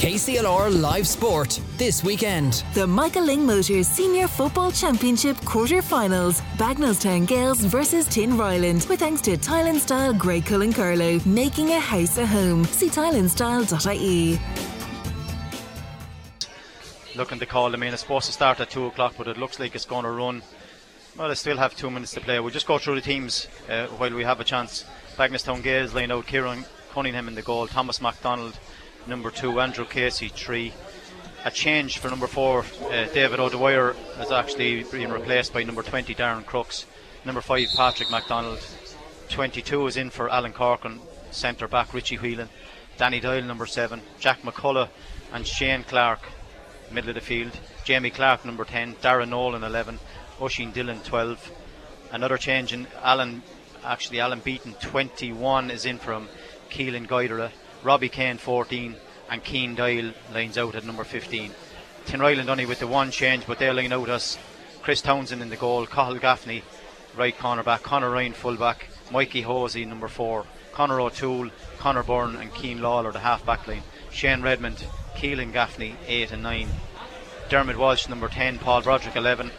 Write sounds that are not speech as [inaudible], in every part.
KCLR Live Sport this weekend. The Michael Lyng Motors Senior Football Championship quarter-finals. Bagenalstown Gaels versus Tinryland with thanks to Tile and Style Grey Cullen Carlow, making a house a home. See tileandstyle.ie. Looking to call I mean, It's supposed to start at 2 o'clock, but it looks like it's going to run. Well, I still have two minutes to play. We'll just go through the teams uh, while we have a chance. Bagenalstown Gaels line out Kieran Cunningham in the goal, Thomas MacDonald number two, Andrew Casey, three. A change for number four, uh, David O'Dwyer has actually been replaced by number 20, Darren Crooks. Number five, Patrick MacDonald. 22 is in for Alan Corkin, centre back, Richie Whelan. Danny Doyle, number seven. Jack McCullough and Shane Clark, middle of the field. Jamie Clark, number 10. Darren Nolan, 11. Oisin Dillon, 12. Another change in Alan, actually, Alan Beaton, 21 is in from Keelan Guidera. Robbie Kane 14 and Keen Dial lines out at number 15. Tinryland only with the one change, but they line out as Chris Townsend in the goal, Cathal Gaffney right cornerback, Connor Ryan fullback, Mikey Hosey number four, Connor O'Toole, Connor Byrne and Keen Lawler the half back line, Shane Redmond, Keelan Gaffney 8 and 9, Dermot Walsh number 10, Paul Broderick 11.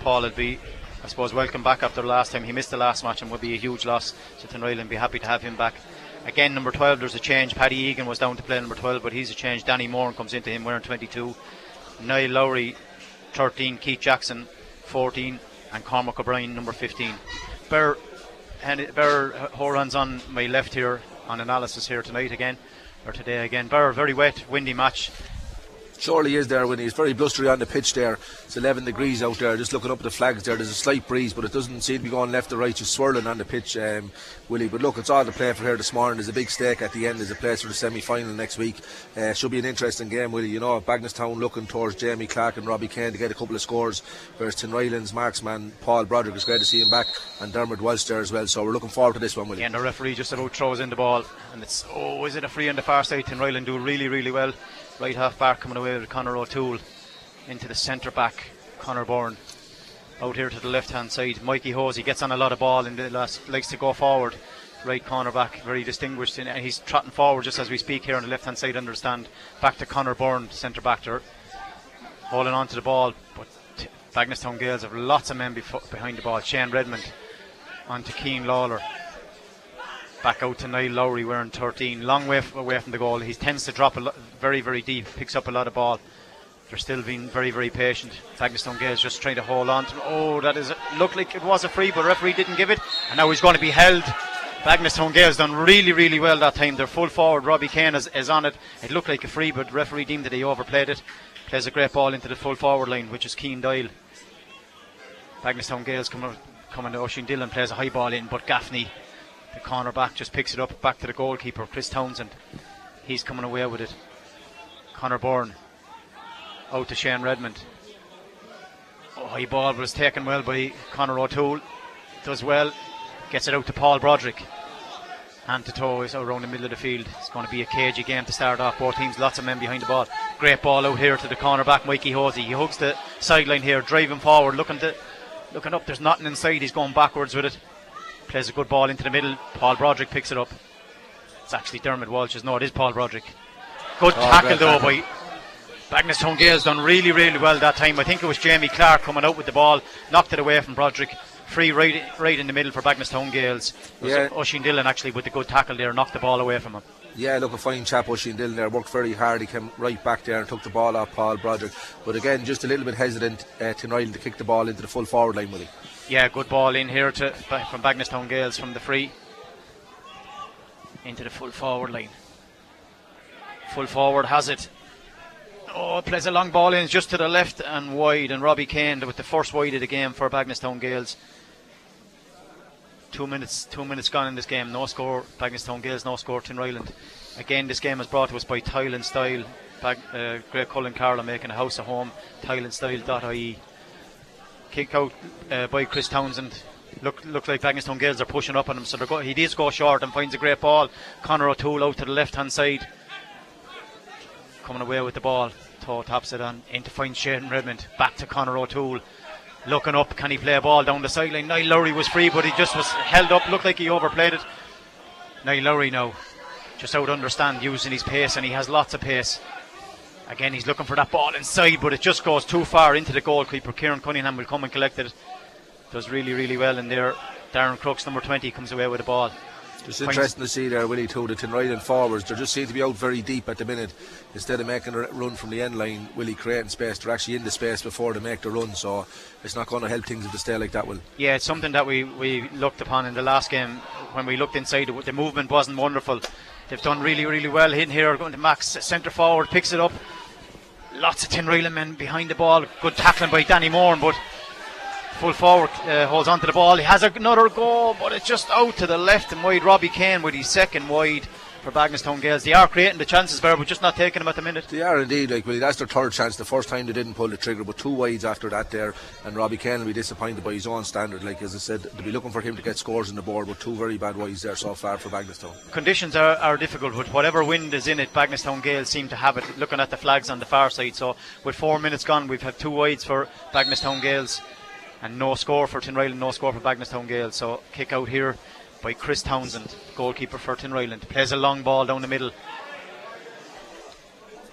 Paul would be I suppose welcome back after the last time. He missed the last match and would be a huge loss. To Tinryland be happy to have him back Again, number 12, there's a change. Paddy Egan was down to play number 12, but he's a change. Danny Moore comes into him wearing 22. Niall Lowry, 13. Keith Jackson, 14. And Cormac O'Brien, number 15. Bear, Bear Horan's on my left here on analysis here tonight again, or today again. Bear, very wet, windy match surely is there when he's very blustery on the pitch there. It's 11 degrees out there. Just looking up at the flags there, there's a slight breeze, but it doesn't seem to be going left or right, just swirling on the pitch, um, Willie. But look, it's all to play for here this morning. There's a big stake at the end. There's a place for the semi final next week. Uh, should be an interesting game, Willie. You know, Bagenalstown looking towards Jamie Clark and Robbie Kane to get a couple of scores, whereas Tinryland's marksman Paul Broderick is great to see him back, and Dermot Walsh there as well. So we're looking forward to this one, Willie. Yeah, and the referee just about throws in the ball, and it's oh, is it a free on the far side? Tinryland do really, really well right half back coming away with Connor O'Toole into the centre back Connor Byrne. Out here to the left hand side. Mikey Hosey gets on a lot of ball and last likes to go forward. Right corner back very distinguished. And uh, he's trotting forward just as we speak here on the left hand side understand. Back to Connor Byrne centre back there holding on to the ball. But Bagenalstown Gaels have lots of men behind the ball. Shane Redmond on to Keen Lawler Back out to Niall Lowry wearing 13. Long way f- away from the goal. He tends to drop a lo- very, very deep, picks up a lot of ball. They're still being very, very patient. Bagenalstown is just trying to hold on to Oh, that is. Looked like it was a free, but referee didn't give it. And now he's going to be held. Bagenalstown Gaels done really, really well that time. They're full forward. Robbie Kane is, is on it. It looked like a free, but referee deemed that he overplayed it. Plays a great ball into the full forward line, which is Keen Dial. Bagenalstown Gaels coming, coming to Oisin Dillon, plays a high ball in, but Gaffney the corner back just picks it up back to the goalkeeper, Chris Townsend. He's coming away with it. Connor Byrne out to Shane Redmond. Oh, high ball was taken well by Connor O'Toole. Does well. Gets it out to Paul Broderick. Hand to toe is around the middle of the field. It's going to be a cagey game to start off. Both teams, lots of men behind the ball. Great ball out here to the corner back, Mikey Hosey. He hooks the sideline here, driving forward, looking to looking up. There's nothing inside. He's going backwards with it. Plays a good ball into the middle. Paul Broderick picks it up. It's actually Dermot Walsh's. No, it is Paul Broderick. Good oh, tackle though by Bagenalstown Gaels done really, really well that time. I think it was Jamie Clark coming out with the ball, knocked it away from Broderick. Free right, right in the middle for Bagenalstown Gaels. It was yeah. Oisin Dillon actually with the good tackle there, knocked the ball away from him. Yeah, look, a fine chap, Oisin Dillon there. Worked very hard. He came right back there and took the ball off Paul Broderick. But again, just a little bit hesitant uh, to to kick the ball into the full forward line with him. Yeah, good ball in here to from Bagenalstown Gaels from the free into the full forward line. Full forward has it. Oh, plays a long ball in just to the left and wide, and Robbie Kane with the first wide of the game for Bagenalstown Gaels. Two minutes, two minutes gone in this game. No score. Bagenalstown Gaels, no score. Tinryland. Again, this game is brought to us by Tile and Style. Bag, uh, Grey Cullen Carlow making a house at home. TileandStyle.ie kick out uh, by Chris Townsend. Look, look like Bagenalstown Gaels are pushing up on him, so go, he does go short and finds a great ball. Connor O'Toole out to the left hand side, coming away with the ball. Toe taps it on in to find Shane Redmond. Back to Connor O'Toole. Looking up, can he play a ball down the sideline? Niall Lowry was free, but he just was held up. Looked like he overplayed it. Niall Lowry now, just out understand using his pace, and he has lots of pace. Again, he's looking for that ball inside, but it just goes too far into the goalkeeper. Kieran Cunningham will come and collect it. Does really, really well in there. Darren Crooks, number 20, comes away with the ball. Just interesting to see there, Willie, too, the Tinryland forwards. They just seem to be out very deep at the minute. Instead of making a run from the end line, Willie creating space, they're actually in the space before they make the run. So it's not going to help things if they stay like that, Will. Yeah, it's something that we, we looked upon in the last game when we looked inside. The, the movement wasn't wonderful. They've done really, really well in here. Going to Max, centre forward, picks it up. Lots of tin Tinryland men behind the ball. Good tackling by Danny Moore, but full forward uh, holds onto the ball. He has another goal, but it's just out to the left and wide. Robbie Kane with his second wide for Bagenalstown Gaels. They are creating the chances there, but just not taking them at the minute. They are indeed. Like Willie, that's their third chance. The first time they didn't pull the trigger, but two wides after that there, and Robbie Kane will be disappointed by his own standard. Like as I said, they'll be looking for him to get scores on the board, but two very bad wides there so far for Bagenalstown. Conditions are, are difficult, but whatever wind is in it, Bagenalstown Gaels seem to have it. Looking at the flags on the far side, so with four minutes gone, we've had two wides for Bagenalstown Gaels and no score for Tinryland, no score for Bagenalstown Gaels. So kick out here by Chris Townsend, goalkeeper for Tinryland. Plays a long ball down the middle.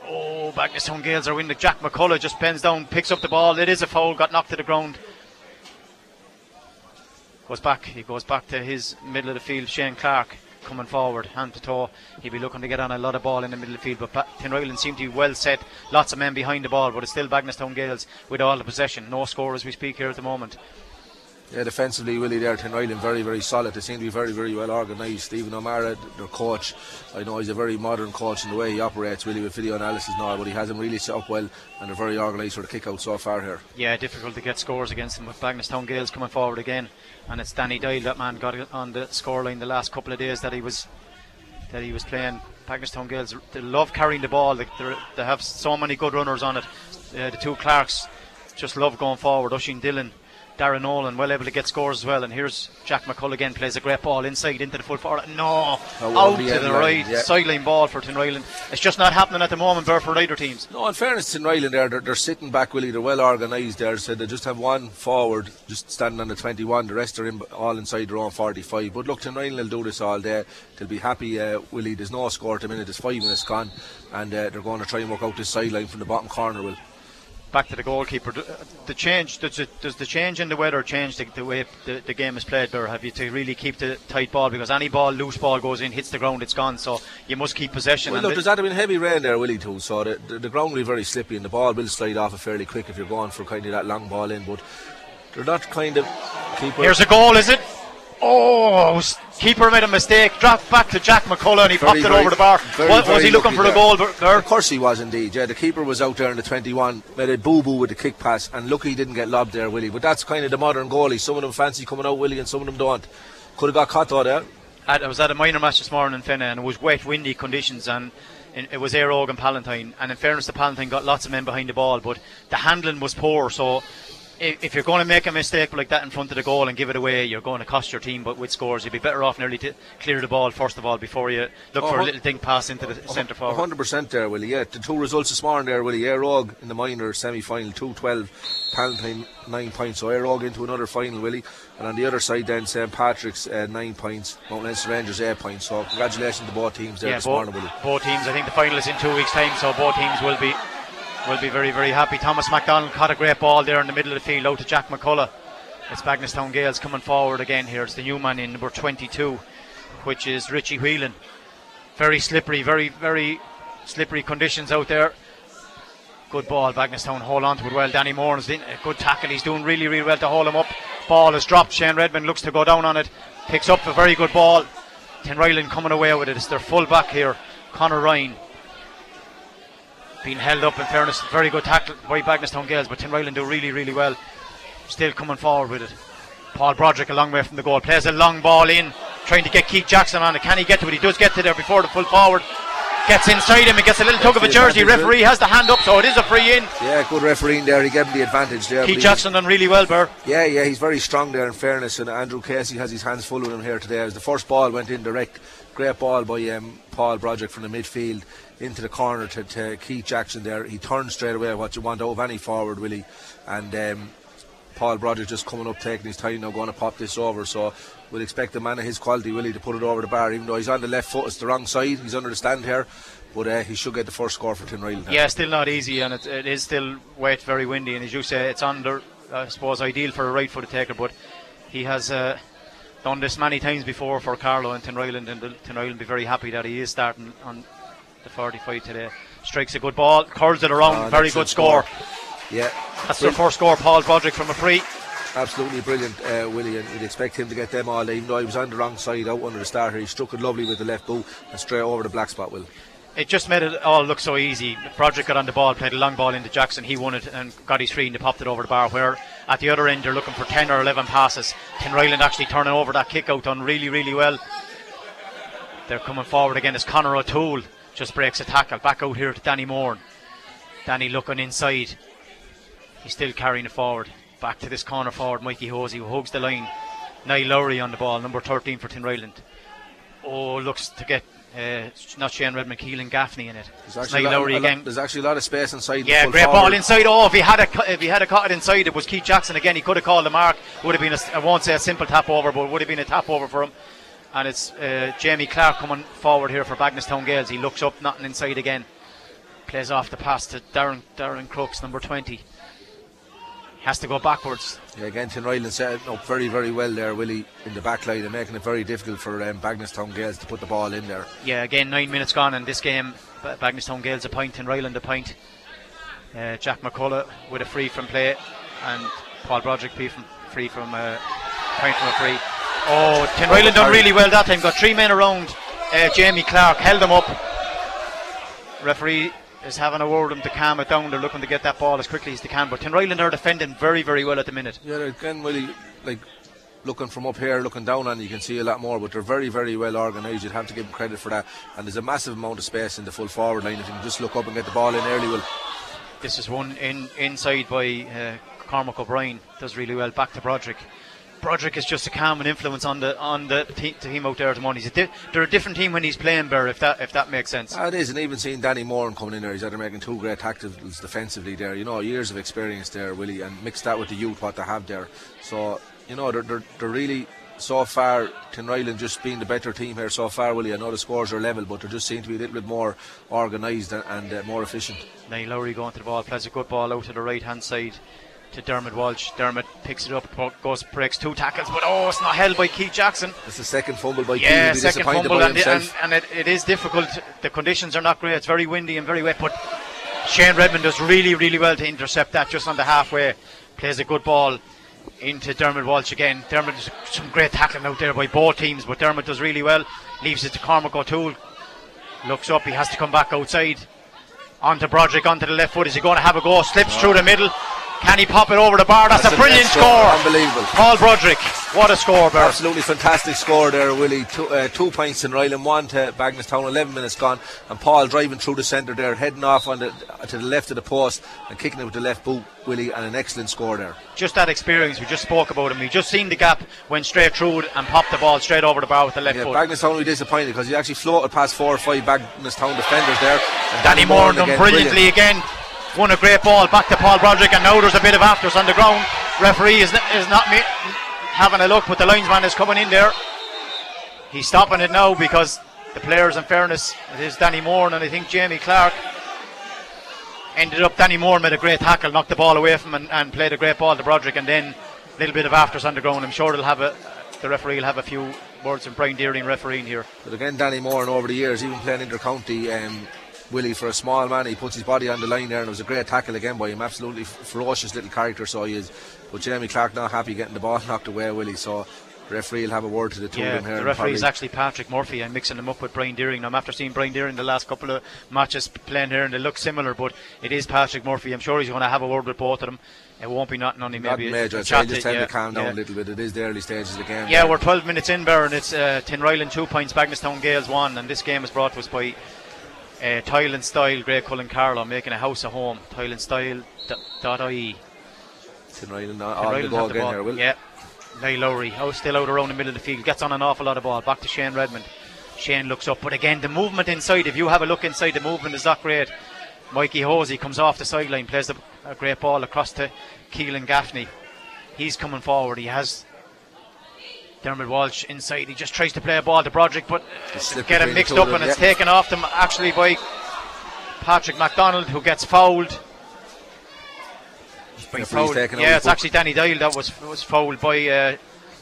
Oh, Bagenalstown Gaels are winning. Jack McCullough just bends down, picks up the ball. It is a foul, got knocked to the ground. Goes back, he goes back to his middle of the field, Shane Clark coming forward, hand to toe. He'll be looking to get on a lot of ball in the middle of the field, but Tinryland seem to be well set. Lots of men behind the ball, but it's still Bagenalstown Gaels with all the possession. No score as we speak here at the moment. Yeah, defensively, Willie there, Tinryland very, very solid. They seem to be very, very well organised. Stephen O'Mara, their coach, I know he's a very modern coach in the way he operates, really, with video analysis now, but he has them really set up well and they're very organised for the kick out so far here. Yeah, difficult to get scores against them with Bagenalstown Gaels coming forward again. And it's Danny Dial, that man got on the scoreline the last couple of days that he was that he was playing. Bagenalstown Gaels, they love carrying the ball, they, they have so many good runners on it. Uh, the two Clarks just love going forward. Oisin Dillon Darren Nolan well able to get scores as well. And here's Jack McCull again plays a great ball inside into the full forward. No, oh, out to the right, yeah. sideline ball for Tinryland. It's just not happening at the moment, Burr, for either teams. No, in fairness Tinryland, there they're, they're, sitting back, Willie. They're well organised there. So they just have one forward just standing on the 21. The rest are in, all inside their own 45. But look, Tinryland will do this all day. They'll be happy, uh, Willie. There's no score at the minute. There's five minutes gone, and uh, they're going to try and work out this sideline from the bottom corner. Will back to the goalkeeper. Uh, the change does, it, does the change in the weather change the, the way the, the, game is played? Or have you to really keep the tight ball because any ball, loose ball goes in, hits the ground, it's gone. So you must keep possession. Well, look, there's had been heavy rain there, Willie, too. So the, the, the ground will be very slippy and the ball will slide off it fairly quick if you're going for kind of that long ball in. But they're not kind of. Here's a goal, is it? Oh, keeper made a mistake. Dropped back to Jack McCullough and he very, popped it over the bar. Very, was, was he looking for there. the goal there? Of course he was indeed. Yeah, the keeper was out there in the 21, made a boo boo with the kick pass, and lucky he didn't get lobbed there, Willie. But that's kind of the modern goalie. Some of them fancy coming out, Willie, and some of them don't. Could have got caught though there. I was at a minor match this morning in Fenagh and it was wet, windy conditions and it was Éire Óg and Palatine. And in fairness to Palatine, got lots of men behind the ball, but the handling was poor. So if you're going to make a mistake like that in front of the goal and give it away, you're going to cost your team. But with scores, you'd be better off nearly to clear the ball first of all before you look oh, for a little thing pass into the centre forward. 100% there, Willie. Yeah, the two results this morning there, Willie. Éire Óg in the minor semi final, 2 12, Palatine 9 points. So Éire Óg into another final, Willie. And on the other side, then St Patrick's uh, 9 points, Mount Leinster Rangers 8 points. So congratulations to both teams there yeah, this both, morning, Willie. Both teams, I think the final is in two weeks' time, so both teams will be will be very, very happy. Thomas McDonald caught a great ball there in the middle of the field out to Jack McCullough. It's Bagenalstown Gaels coming forward again here. It's the new man in number 22, which is Richie Whelan. Very slippery, very, very slippery conditions out there. Good ball, Bagenalstown hold on to it well. Danny in a good tackle. He's doing really, really well to hold him up. Ball is dropped. Shane Redmond looks to go down on it. Picks up a very good ball. Tinryland coming away with it. It's their full back here, Connor Ryan being held up in fairness. Very good tackle by Bagenalstown Gaels, but Tinryland do really, really well. Still coming forward with it. Paul Broderick a long way from the goal. Plays a long ball in, trying to get Keith Jackson on it. Can he get to it? He does get to there before the full forward. Gets inside him and gets a little tug of a jersey. Referee eh? has the hand up, so it is a free in. Yeah, good refereeing there. He gave him the advantage there. Keith Jackson done really well, Burr. Yeah, yeah, he's very strong there in fairness. And Andrew Casey has his hands full with him here today. As the first ball went in direct, great ball by um, Paul Broderick from the midfield into the corner to, to Keith Jackson there. He turned straight away what you want out of any forward, Willie. And um, Paul Broderick just coming up, taking his time now, going to pop this over. So we'll expect a man of his quality, Willie, to put it over the bar, even though he's on the left foot, it's the wrong side. He's under the stand here. but uh, he should get the first score for Tinryland. Yeah, still not easy, and it, it is still wet, very windy, and as you say, it's under, I suppose, ideal for a right footed taker, but he has uh, done this many times before for Carlow and Tinryland, and Tinryland be very happy that he is starting on the 45 today. Strikes a good ball, curls it around, Oh, very good a score. Yeah, That's their first score, Paul Broderick from a free. absolutely brilliant, uh, Willie. And you'd expect him to get them all, even though he was on the wrong side out under the starter. He struck it lovely with the left boot and straight over the black spot. Will It just made it all look so easy. Broderick got on the ball, played a long ball into Jackson. He won it and got his free and they popped it over the bar. Where at the other end, they're looking for 10 or 11 passes. Tinryland actually turning over that kick out done really, really well. They're coming forward again as Connor O'Toole just breaks a tackle. Back out here to Danny Moore. Danny looking inside. He's still carrying it forward. Back to this corner forward, Mikey Hosey, who hugs the line. Niall Lowry on the ball, number 13 for Tinryland. Oh, looks to get uh, not Shane Redmond, Keelan Gaffney in it. there's actually, a lot, Lowry a lot- there's actually a lot of space inside. Yeah, great forward. ball inside. Oh, if he had a if he had a caught it inside, it was Keith Jackson again. He could have called the mark. Would have been a, I won't say a simple tap over, but would have been a tap over for him. And it's uh, Jamie Clark coming forward here for Bagenalstown Gaels. He looks up, nothing inside again. Plays off the pass to Darren Darren Crooks, number twenty. Has to go backwards. Yeah, again, Tinryland setting up very, very well there, Willie, in the back line and making it very difficult for um, Bagenalstown Gaels to put the ball in there. Yeah, again, nine minutes gone in this game. Ba- Bagenalstown Gaels a point and Ryland a point. Uh, Jack McCullough with a free from play, and Paul Broderick free from, free from uh, point from a free. Oh, Tinryland done really well that time. Got three men around. Uh, Jamie Clark held them up. Referee is having a word with them to calm it down. They're looking to get that ball as quickly as they can. But Tinryland are defending very, very well at the minute. Yeah, they're again, Willie, like looking from up here, looking down on, you, you can see a lot more, but they're very, very well organised. You'd have to give them credit for that. And there's a massive amount of space in the full forward line. If you can just look up and get the ball in early, Will. This is one in inside by uh, Cormac O'Brien. Does really well. Back to Broderick. Broderick is just a calming influence on the on the te- team out there at the moment. He's a di- they're a different team when he's playing Bear, if that if that makes sense. Ah, it is, and even seeing Danny Moore coming in there, he's either making two great tackles defensively there. You know, years of experience there, Willie, and mix that with the youth what they have there. So, you know, they're, they're, they're really so far Tinryland just being the better team here so far, Willie. I know the scores are level, but they just seem to be a little bit more organised and, and uh, more efficient. Niall Lowry going to the ball, plays a good ball out to the right hand side to Dermot Walsh. Dermot picks it up, goes breaks two tackles, but oh, it's not held by Keith Jackson. It's the second fumble by Yeah, Keane. Second fumble, and, and, and it, it is difficult. The conditions are not great. It's very windy and very wet, but Shane Redmond does really, really well to intercept that just on the halfway. Plays a good ball into Dermot Walsh again. Dermot does some great tackling out there by both teams, but Dermot does really well. Leaves it to Cormac O'Toole. Looks up, he has to come back outside. Onto Broderick, onto the left foot. Is he going to have a go? Slips through the middle. Can he pop it over the bar? That's, That's a brilliant score. score. Unbelievable. Paul Broderick, what a score, Bert. Absolutely fantastic score there, Willie. Two, uh, two points in Ryland, one to Bagenalstown, 11 minutes gone. And Paul driving through the centre there, heading off on the, to the left of the post and kicking it with the left boot, Willie, and an excellent score there. just that experience. We just spoke about him. He just seen the gap, went straight through it, and popped the ball straight over the bar with the left Yeah, foot. Bagenalstown will be disappointed because he actually floated past four or five Bagenalstown defenders there. And Danny Moore done again, brilliantly again. Won a great ball back to Paul Broderick, and now there's a bit of afters on the ground. Referee is, is not me- having a look, but the linesman is coming in there. He's stopping it now because the players, in fairness, it is Danny Moore and I think Jamie Clark. Ended up Danny Moore made a great tackle, knocked the ball away from him, and, and played a great ball to Broderick, and then a little bit of afters on the ground. I'm sure they'll have a the referee will have a few words from Brian Deering refereeing here. But again, Danny Moore, and over the years, even playing inter-county, um, Willie, for a small man, he puts his body on the line there, and it was a great tackle again by him. Absolutely ferocious little character, so he is. But Jamie Clark not happy getting the ball [laughs] knocked away, Willie. So referee will have a word to the two Yeah, of them here. the referee is actually Patrick Murphy. I'm mixing him up with Brian Deering. I'm after seeing Brian Deering the last couple of matches playing here, and they look similar, but it is Patrick Murphy. I'm sure he's going to have a word with both of them. It won't be nothing on him. Not Maybe major. a I'd just tell yeah, to calm down yeah. a little bit. It is the early stages of the game. Yeah, we're 12 minutes in, Baron. it's uh, Tinryland 2 points, Bagenalstown Gaels 1, and this game is brought to us by uh, Tile and Style, Graiguecullen Carlow, making a house a home. TileandStyle.ie. Tinryland on, on the Ryland go have the again ball. here, Will. Yeah. Niall Lowry, oh, still out around the middle of the field, gets on an awful lot of ball. Back to Shane Redmond. Shane looks up, but again, the movement inside, if you have a look inside, the movement is not great. Mikey Hosey comes off the sideline, plays the, a great ball across to Keelan Gaffney. He's coming forward. He has Dermot Walsh inside. He just tries to play a ball to Broderick, but get it mixed up and it's taken off them actually by Patrick MacDonald, who gets fouled. By Referee's foul. taking out Yeah, it's book. actually Danny Doyle that was was fouled by uh,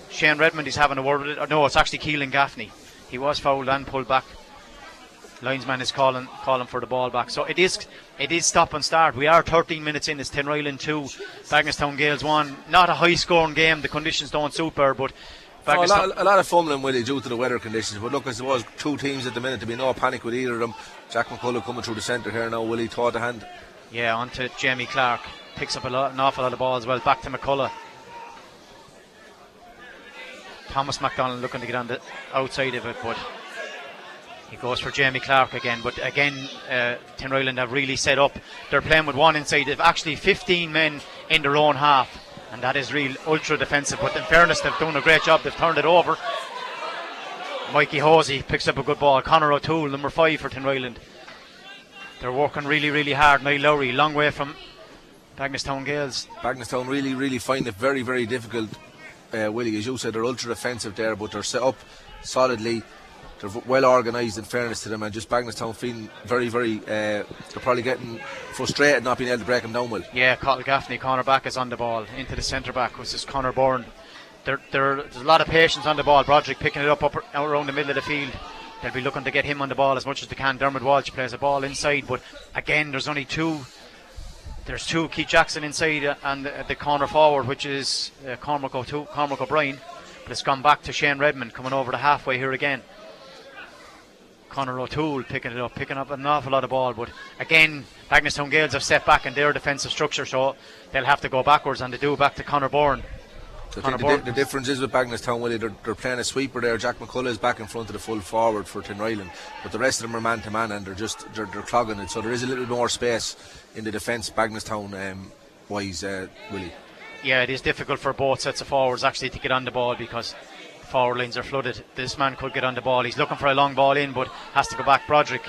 Shane Redmond. He's having a word with it. Or no, it's actually Keelan Gaffney. He was fouled and pulled back. Linesman is calling calling for the ball back. So it is it is stop and start. We are 13 minutes in. It's Tinryland 2, Bagenalstown Gaels 1. Not a high scoring game. The conditions don't suit her, but Oh, a, lot, a lot of fumbling, Willie, due to the weather conditions. But look, I suppose two teams at the minute to be no panic with either of them. Jack McCullough coming through the centre here now. Willie taught the hand. yeah, on to Jamie Clark. Picks up a lot, an awful lot of balls. As well, back to McCullough. Thomas McDonald looking to get on the outside of it, but he goes for Jamie Clark again. But again, uh, Tinryland have really set up. They're playing with one inside. They've actually 15 men in their own half, and that is real ultra defensive. But in fairness, they've done a great job. They've turned it over. Mikey Hosey picks up a good ball. Connor O'Toole, number five for Tinryland. They're working really, really hard. Niall Lowry, long way from Bagenalstown Gaels. Bagenalstown really, really find it very, very difficult. Uh, Willie, as you said, they're ultra defensive there, but they're set up solidly. They're well organised in fairness to them, and just Bagenalstown feeling very, very. Uh, they're probably getting frustrated not being able to break them down well. Yeah, Cathal Gaffney, corner back is on the ball into the centre back, which is Connor Byrne. There, there, there's a lot of patience on the ball. Broderick picking it up, up around the middle of the field. They'll be looking to get him on the ball as much as they can. Dermot Walsh plays a ball inside, but again, there's only two. There's two. Keith Jackson inside uh, and the, the corner forward, which is uh, Cormac, O'To- Cormac O'Brien. But it's gone back to Shane Redmond coming over the halfway here again. Connor O'Toole picking it up, picking up an awful lot of ball. But again, Bagenalstown Gaels have set back in their defensive structure, so they'll have to go backwards, and they do back to Byrne. Conor think the, Byrne. the difference is with Bagenalstown, Willie, they're, they're playing a sweeper there. Jack McCullough is back in front of the full forward for Tin Tinryland, but the rest of them are man to man and they're just they're, they're clogging it. So there is a little more space in the defence, Bagenalstown um, wise, uh, Willie. Yeah, it is difficult for both sets of forwards actually to get on the ball because forward lines are flooded. This man could get on the ball. He's looking for a long ball in, but has to go back. Broderick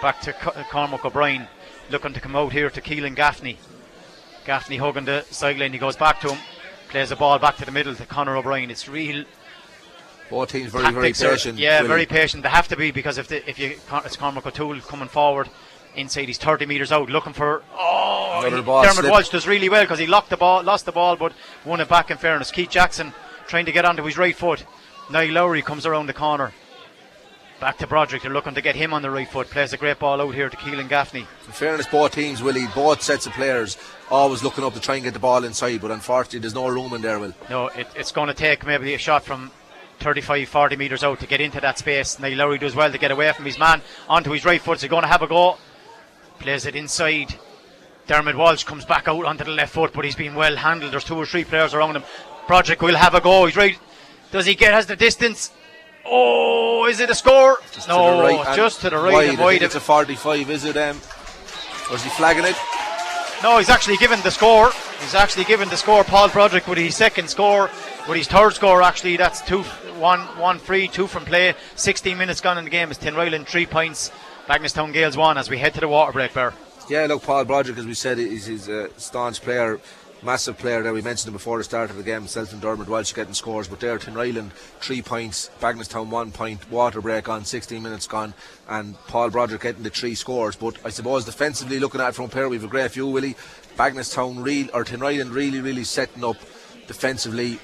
back to Co- Cormac O'Brien, looking to come out here to Keelan Gaffney. Gaffney hugging the sideline. He goes back to him, plays the ball back to the middle to Connor O'Brien. It's real Both teams very, very patient. yeah, Willie. very patient. They have to be because if the, if you it's Cormac O'Toole coming forward inside, he's 30 metres out, looking for oh, Another ball Dermot slip. Walsh does really well because he locked the ball, lost the ball, but won it back. In fairness, Keith Jackson trying to get onto his right foot. Niall Lowry comes around the corner. Back to Broderick. They're looking to get him on the right foot. Plays a great ball out here to Keelan Gaffney. In fairness, both teams, Willie, both sets of players always looking up to try and get the ball inside, but unfortunately, there's no room in there, Will. No, it, it's going to take maybe a shot from 35, 40 metres out to get into that space. Niall Lowry does well to get away from his man onto his right foot. So he's going to have a go. Plays it inside. Dermot Walsh comes back out onto the left foot, but he's been well handled. There's two or three players around him. Broderick will have a go. He's right. Does he get has the distance? Oh, is it a score? Just no, to the right just to the right wide. and I wide. think it's a 45, is it? Um, or is he flagging it? No, he's actually given the score. He's actually given the score. Paul Broderick with his second score, with his third score. Actually, that's two, one, one free, two from play. 16 minutes gone in the game. It's Tinryland three points. Bagenalstown Gaels one as we head to the water break. Bear. Yeah, look, Paul Broderick, as we said, is he's a staunch player, massive player. There, we mentioned him before the start of the game. Himself and Dermot Walsh getting scores, but there, Tinryland three points, Bagenalstown one point, water break on, 16 minutes gone, and Paul Broderick getting the three scores. But I suppose defensively, looking at it from here, we've a great view, Willie. Bagenalstown real or Tinryland really, really setting up defensively.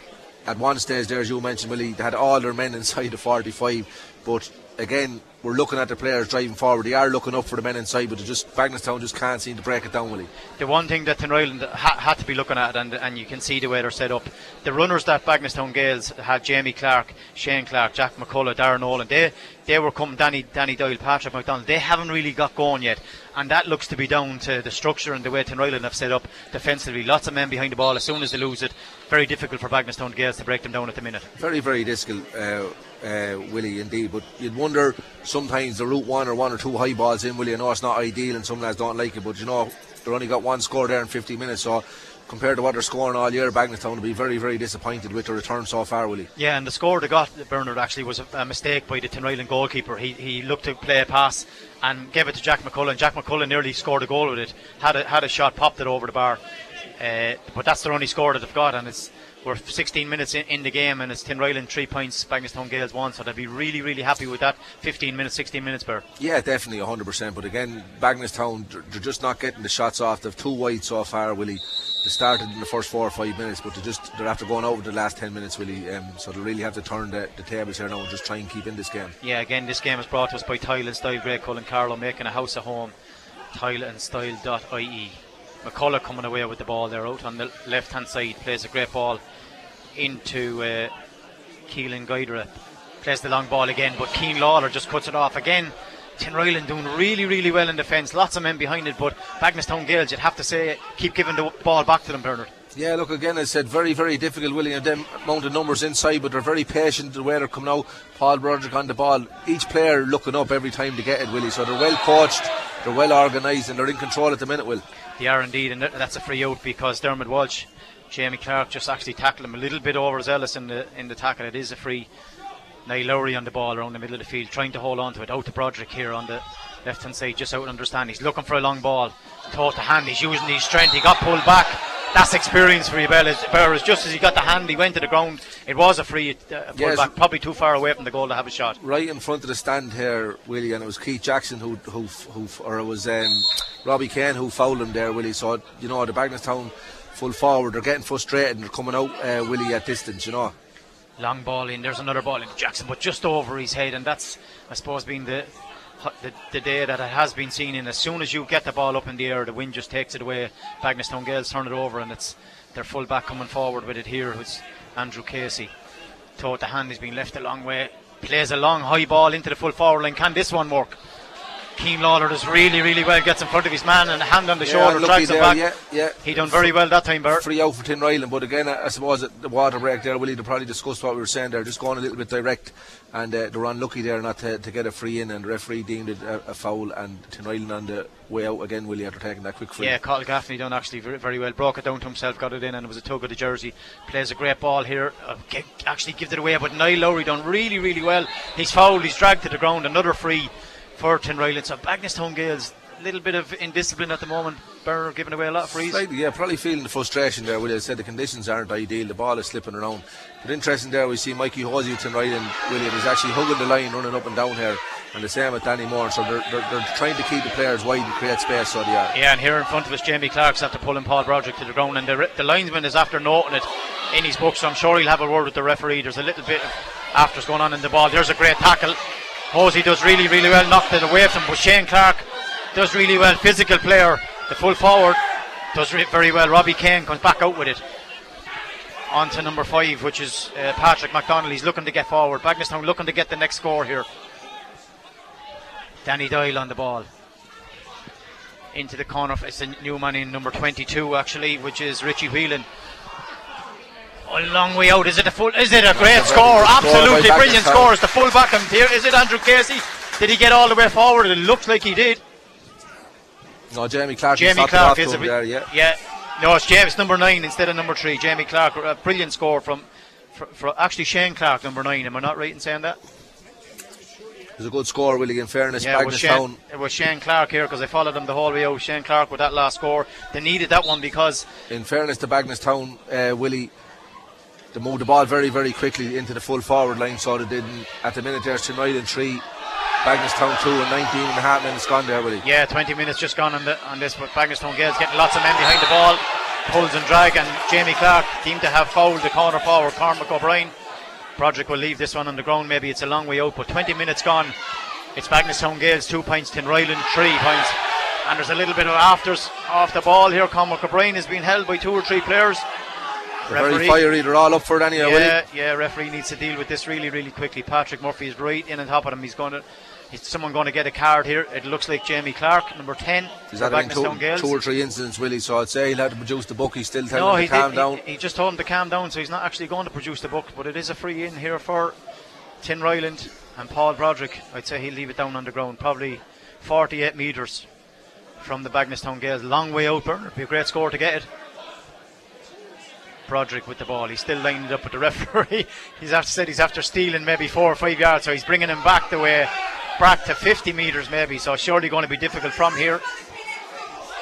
At one stage there, as you mentioned, Willie, they had all their men [laughs] inside the 45, but again, we're looking at the players driving forward. They are looking up for the men inside, but they just Bagenalstown just can't seem to break it down, Willie. The one thing that Tinryland ha- had to be looking at, and, and you can see the way they're set up, the runners that Bagenalstown Gaels had Jamie Clark, Shane Clark, Jack McCullough, Darren Nolan, they, they were coming, Danny, Danny Doyle, Patrick McDonald, they haven't really got going yet. And that looks to be down to the structure and the way Tinryland have set up defensively. Lots of men behind the ball. As soon as they lose it, very difficult for Bagenalstown Gaels to break them down at the minute. Very, very difficult, uh, uh, Willie, indeed. But you'd wonder sometimes the route one or one or two high balls in, Willie. I know it's not ideal and some lads don't like it, but you know, they've only got one score there in 50 minutes. So compared to what they're scoring all year, Bagenalstown will be very, very disappointed with the return so far, Willie. Yeah, and the score they got, Bernard, actually was a, a mistake by the Tinryland goalkeeper. He, he looked to play a pass and gave it to Jack McCullough. Jack McCullough nearly scored a goal with it. Had a, had a shot, popped it over the bar. Uh, but that's their only score that they've got, and it's we're 16 minutes in, in the game, and it's Tinryland three points, Bagenalstown Gaels one. So they'd be really, really happy with that. 15 minutes, 16 minutes per. Yeah, definitely 100%. But again, Bagenalstown, they're, they're just not getting the shots off. They've two wide so far, Willie. They started in the first four or five minutes, but they just they're after going over the last 10 minutes, Willie. Um, so they really have to turn the, the tables here now and just try and keep in this game. Yeah, again, this game is brought to us by Tile and Style Graiguecullen Carlow, making a house at home. Tileandstyle.ie. McCullough coming away with the ball there out on the left hand side, plays a great ball into uh, Keelan Guidera. Plays the long ball again, but Keen Lawler just cuts it off again. Tinryland doing really, really well in defence. Lots of men behind it, but Bagenalstown Gaels, you'd have to say, keep giving the ball back to them, Bernard. Yeah, look again. I said very, very difficult. Willing of them amount of numbers inside, but they're very patient the way they're coming out. Paul Broderick on the ball. Each player looking up every time to get it, Willie. So they're well coached, they're well organised, and they're in control at the minute. Will they are indeed, and that's a free out because Dermot Walsh, Jamie Clark just actually tackled him a little bit overzealous in the in the tackle. It is a free. Niall Lowry on the ball around the middle of the field, trying to hold on to it. Out to Broderick here on the left hand side, just out understand. He's looking for a long ball. Taught the hand. He's using his strength. He got pulled back. That's experience for you, Burrows. Just as he got the hand, he went to the ground. It was a free uh, yes. back, probably too far away from the goal to have a shot. Right in front of the stand here, Willie, and it was Keith Jackson who, who, who or it was um, Robbie Kane who fouled him there, Willie. So you know the Bagenalstown full forward, they're getting frustrated and they're coming out, uh, Willie, at distance. You know. Long ball in. There's another ball in Jackson, but just over his head, and that's I suppose being the the, the, day that it has been seen in. As soon as you get the ball up in the air, the wind just takes it away. Bagenalstown Gaels turn it over, and it's their full back coming forward with it here, who's Andrew Casey. Thought the hand has been left a long way. Plays a long high ball into the full forward line. Can this one work? Keen Lawler does really, really well. Gets in front of his man and a hand on the yeah, shoulder, drags him back. Yeah, yeah. He done very well that time, Bert. Free out for Tinryland, but again, I suppose the water break there, Willie, to probably discuss what we were saying there, just going a little bit direct, and uh, they were unlucky there not to, to, get a free in, and the referee deemed it a, a foul, and Tinryland on the way out again, Willie, after taking that quick free. Yeah, Carl Gaffney done actually very, very, well. Broke it down to himself, got it in, and it was a tug of the jersey. Plays a great ball here. Uh, actually gives it away, but Niall Lowry done really, really well. He's fouled, he's dragged to the ground, another free for Tinryland. So Bagenalstown Gaels, a little bit of indiscipline at the moment. Burr giving away a lot of frees. Slightly, yeah, probably feeling the frustration there. Willie said the conditions aren't ideal. The ball is slipping around. But interesting there, we see Mikey Hosey Tinryland. William is actually hugging the line, running up and down here. And the same with Danny Moore. So they're, they're, they're, trying to keep the players wide and create space. So they are. Yeah, and here in front of us, Jamie Clark's after pulling Paul Broderick to the ground. And the, the linesman is after noting it in his book. So I'm sure he'll have a word with the referee. There's a little bit of afters going on in the ball. There's a great tackle Hosey does really, really well, knocked it away from him. But Shane Clark does really well. Physical player, the full forward does re- very well. Robbie Kane comes back out with it. On to number five, which is uh, Patrick McDonald. He's looking to get forward. Bagenalstown looking to get the next score here. Danny Doyle on the ball. Into the corner. It's a new man in number 22, actually, which is Richie Whelan a long way out. Is it a full? Is it a great score? Absolutely brilliant score. Is the full back and here. Is it Andrew Casey? Did he get all the way forward? It looks like he did. No, Jamie Clark. Jamie Clark is a there, yeah. Yeah. No, it's James number nine instead of number three. Jamie Clark, a brilliant score from, for, for actually Shane Clark, number nine. Am I not right in saying that? It was a good score, Willie. In fairness, yeah, it was, Shane, it was Shane Clark here because I followed him the whole way out. Shane Clark with that last score. They needed that one because. In fairness to Bagenalstown, uh, Willie, they moved the ball very, very quickly into the full forward line, so they didn't. At the minute, there's tonight in three. Bagenalstown 2 and 19 and a half minutes gone there, Willie. Yeah, 20 minutes just gone on, the, on this, but Bagenalstown Gaels getting lots of men behind the ball. Pulls and drag, and Jamie Clark seemed to have fouled the corner forward, Cormac O'Brien. Broderick will leave this one on the ground, maybe it's a long way out, but 20 minutes gone. It's Bagenalstown Gaels, two points, Tinryland, three points. And there's a little bit of afters off the ball here. Cormac O'Brien is being held by two or three players. They're very fiery. They're all up for it anyway. Yeah, yeah. Referee needs to deal with this really, really quickly. Patrick Murphy is right in on top of him. He's going to. Is someone going to get a card here? It looks like Jamie Clark, number 10. Is that in two, two, or three incidents, Willie? So I'd say he'll have to produce the book. He's still telling no, him to calm did, down. He, he, just told him to calm down, so he's not actually going to produce the book. But it is a free in here for Tinryland and Paul Broderick. I'd say he'll leave it down on the ground, probably 48 metres from the Bagenalstown Gaels. Long way out, It'd be a great score to get it. Broderick with the ball. He's still lining it up with the referee. [laughs] he's after said he's after stealing maybe four or five yards, so he's bringing him back the way back to 50 metres maybe. So surely going to be difficult from here.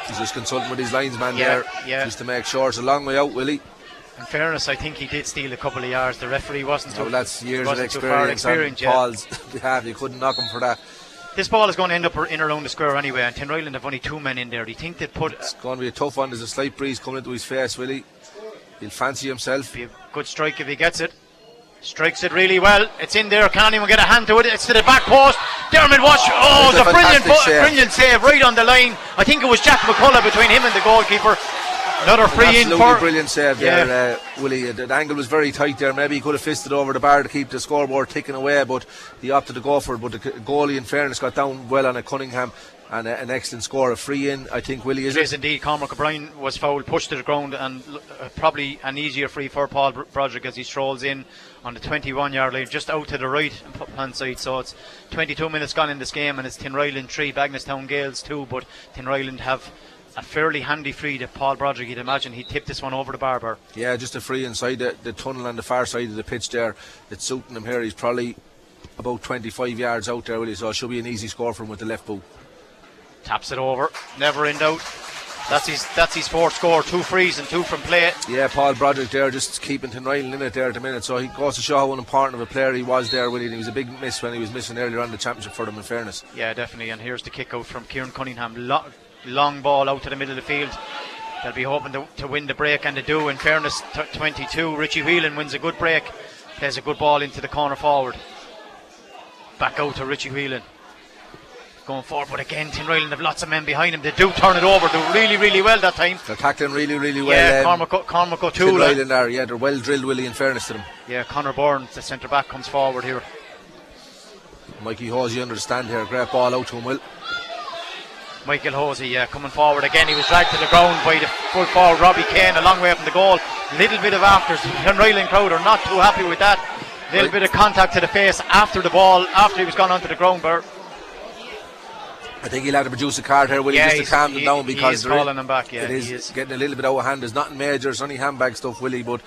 He's just consulting with his linesman Yeah, there, yeah. just to make sure it's a long way out, Willie. In fairness, I think he did steal a couple of yards. The referee wasn't So too, that's years of wasn't too far experience, experience on yeah. Paul's [laughs] behalf. You couldn't knock him for that. This ball is going to end up in around the square anyway, and Tinryland have only two men in there. Do you think they'd put It's going to be a tough one. There's a slight breeze coming into his face, Willie. He'll fancy himself. be a good strike if he gets it? Strikes it really well. It's in there. Can't even get a hand to it. It's to the back post. Dermot watch. Oh, It's a the brilliant, save. brilliant save right on the line. I think it was Jack McCullough between him and the goalkeeper. Another free in Absolutely for brilliant save Yeah. there, uh, Willie. The angle was very tight there. Maybe he could have fisted over the bar to keep the scoreboard ticking away, but he opted to go for it. But the goalie, in fairness, got down well on a Cunningham and a, an excellent score. A free in, I think, Willie, is It is indeed. Cormac O'Brien was fouled, pushed to the ground, and uh, probably an easier free for Paul Broderick as he strolls in on the 21 yard line, just out to the right hand side. So it's 22 minutes gone in this game, and it's Tinryland 3, Bagenalstown Gaels 2. But Tinryland have a fairly handy free to Paul Broderick, you'd imagine, he tipped this one over the barber. Yeah, just a free inside the, the tunnel on the far side of the pitch there. It's suiting him here. He's probably about 25 yards out there, Willie, so it should be an easy score for him with the left boot. Taps it over, never in doubt. That's his that's his fourth score, two frees and two from play. Yeah, Paul Broderick there just keeping Tinryland in it there at the minute. So he goes to show how important of a player he was there, Willie. And he was a big miss when he was missing earlier on the championship for them, in fairness. Yeah, definitely. And here's the kick out from Kieran Cunningham. Lo- long ball out to the middle of the field. They'll be hoping to, to win the break, and they do. In fairness, t- 22. Richie Whelan wins a good break, plays a good ball into the corner forward. Back out to Richie Whelan. Going forward, but again, Tinryland have lots of men behind him. They do turn it over. Do really, really well that time. They're tackling really, really well. yeah, um, Cormac, Cormac O'Toole. Tinryland there, yeah, they're well drilled, Willie, in fairness to them. Yeah, Connor Burns, the centre back, comes forward here. Mikey Hosey under the here, great ball out to him, Will. Michael Hosey, yeah, coming forward again. He was dragged to the ground by the full forward Robbie Kane, a long way from the goal. Little bit of afters. The Ryland crowd are not too happy with that. Little Right. bit of contact to the face after the ball, after he was gone onto the ground. But I think he'll have to produce a card here, Willie, Yeah, just to calm them he- down because in- calling him back, yeah, it he is, is. getting a little bit out of hand. There's nothing major, it's only handbag stuff, Willie, but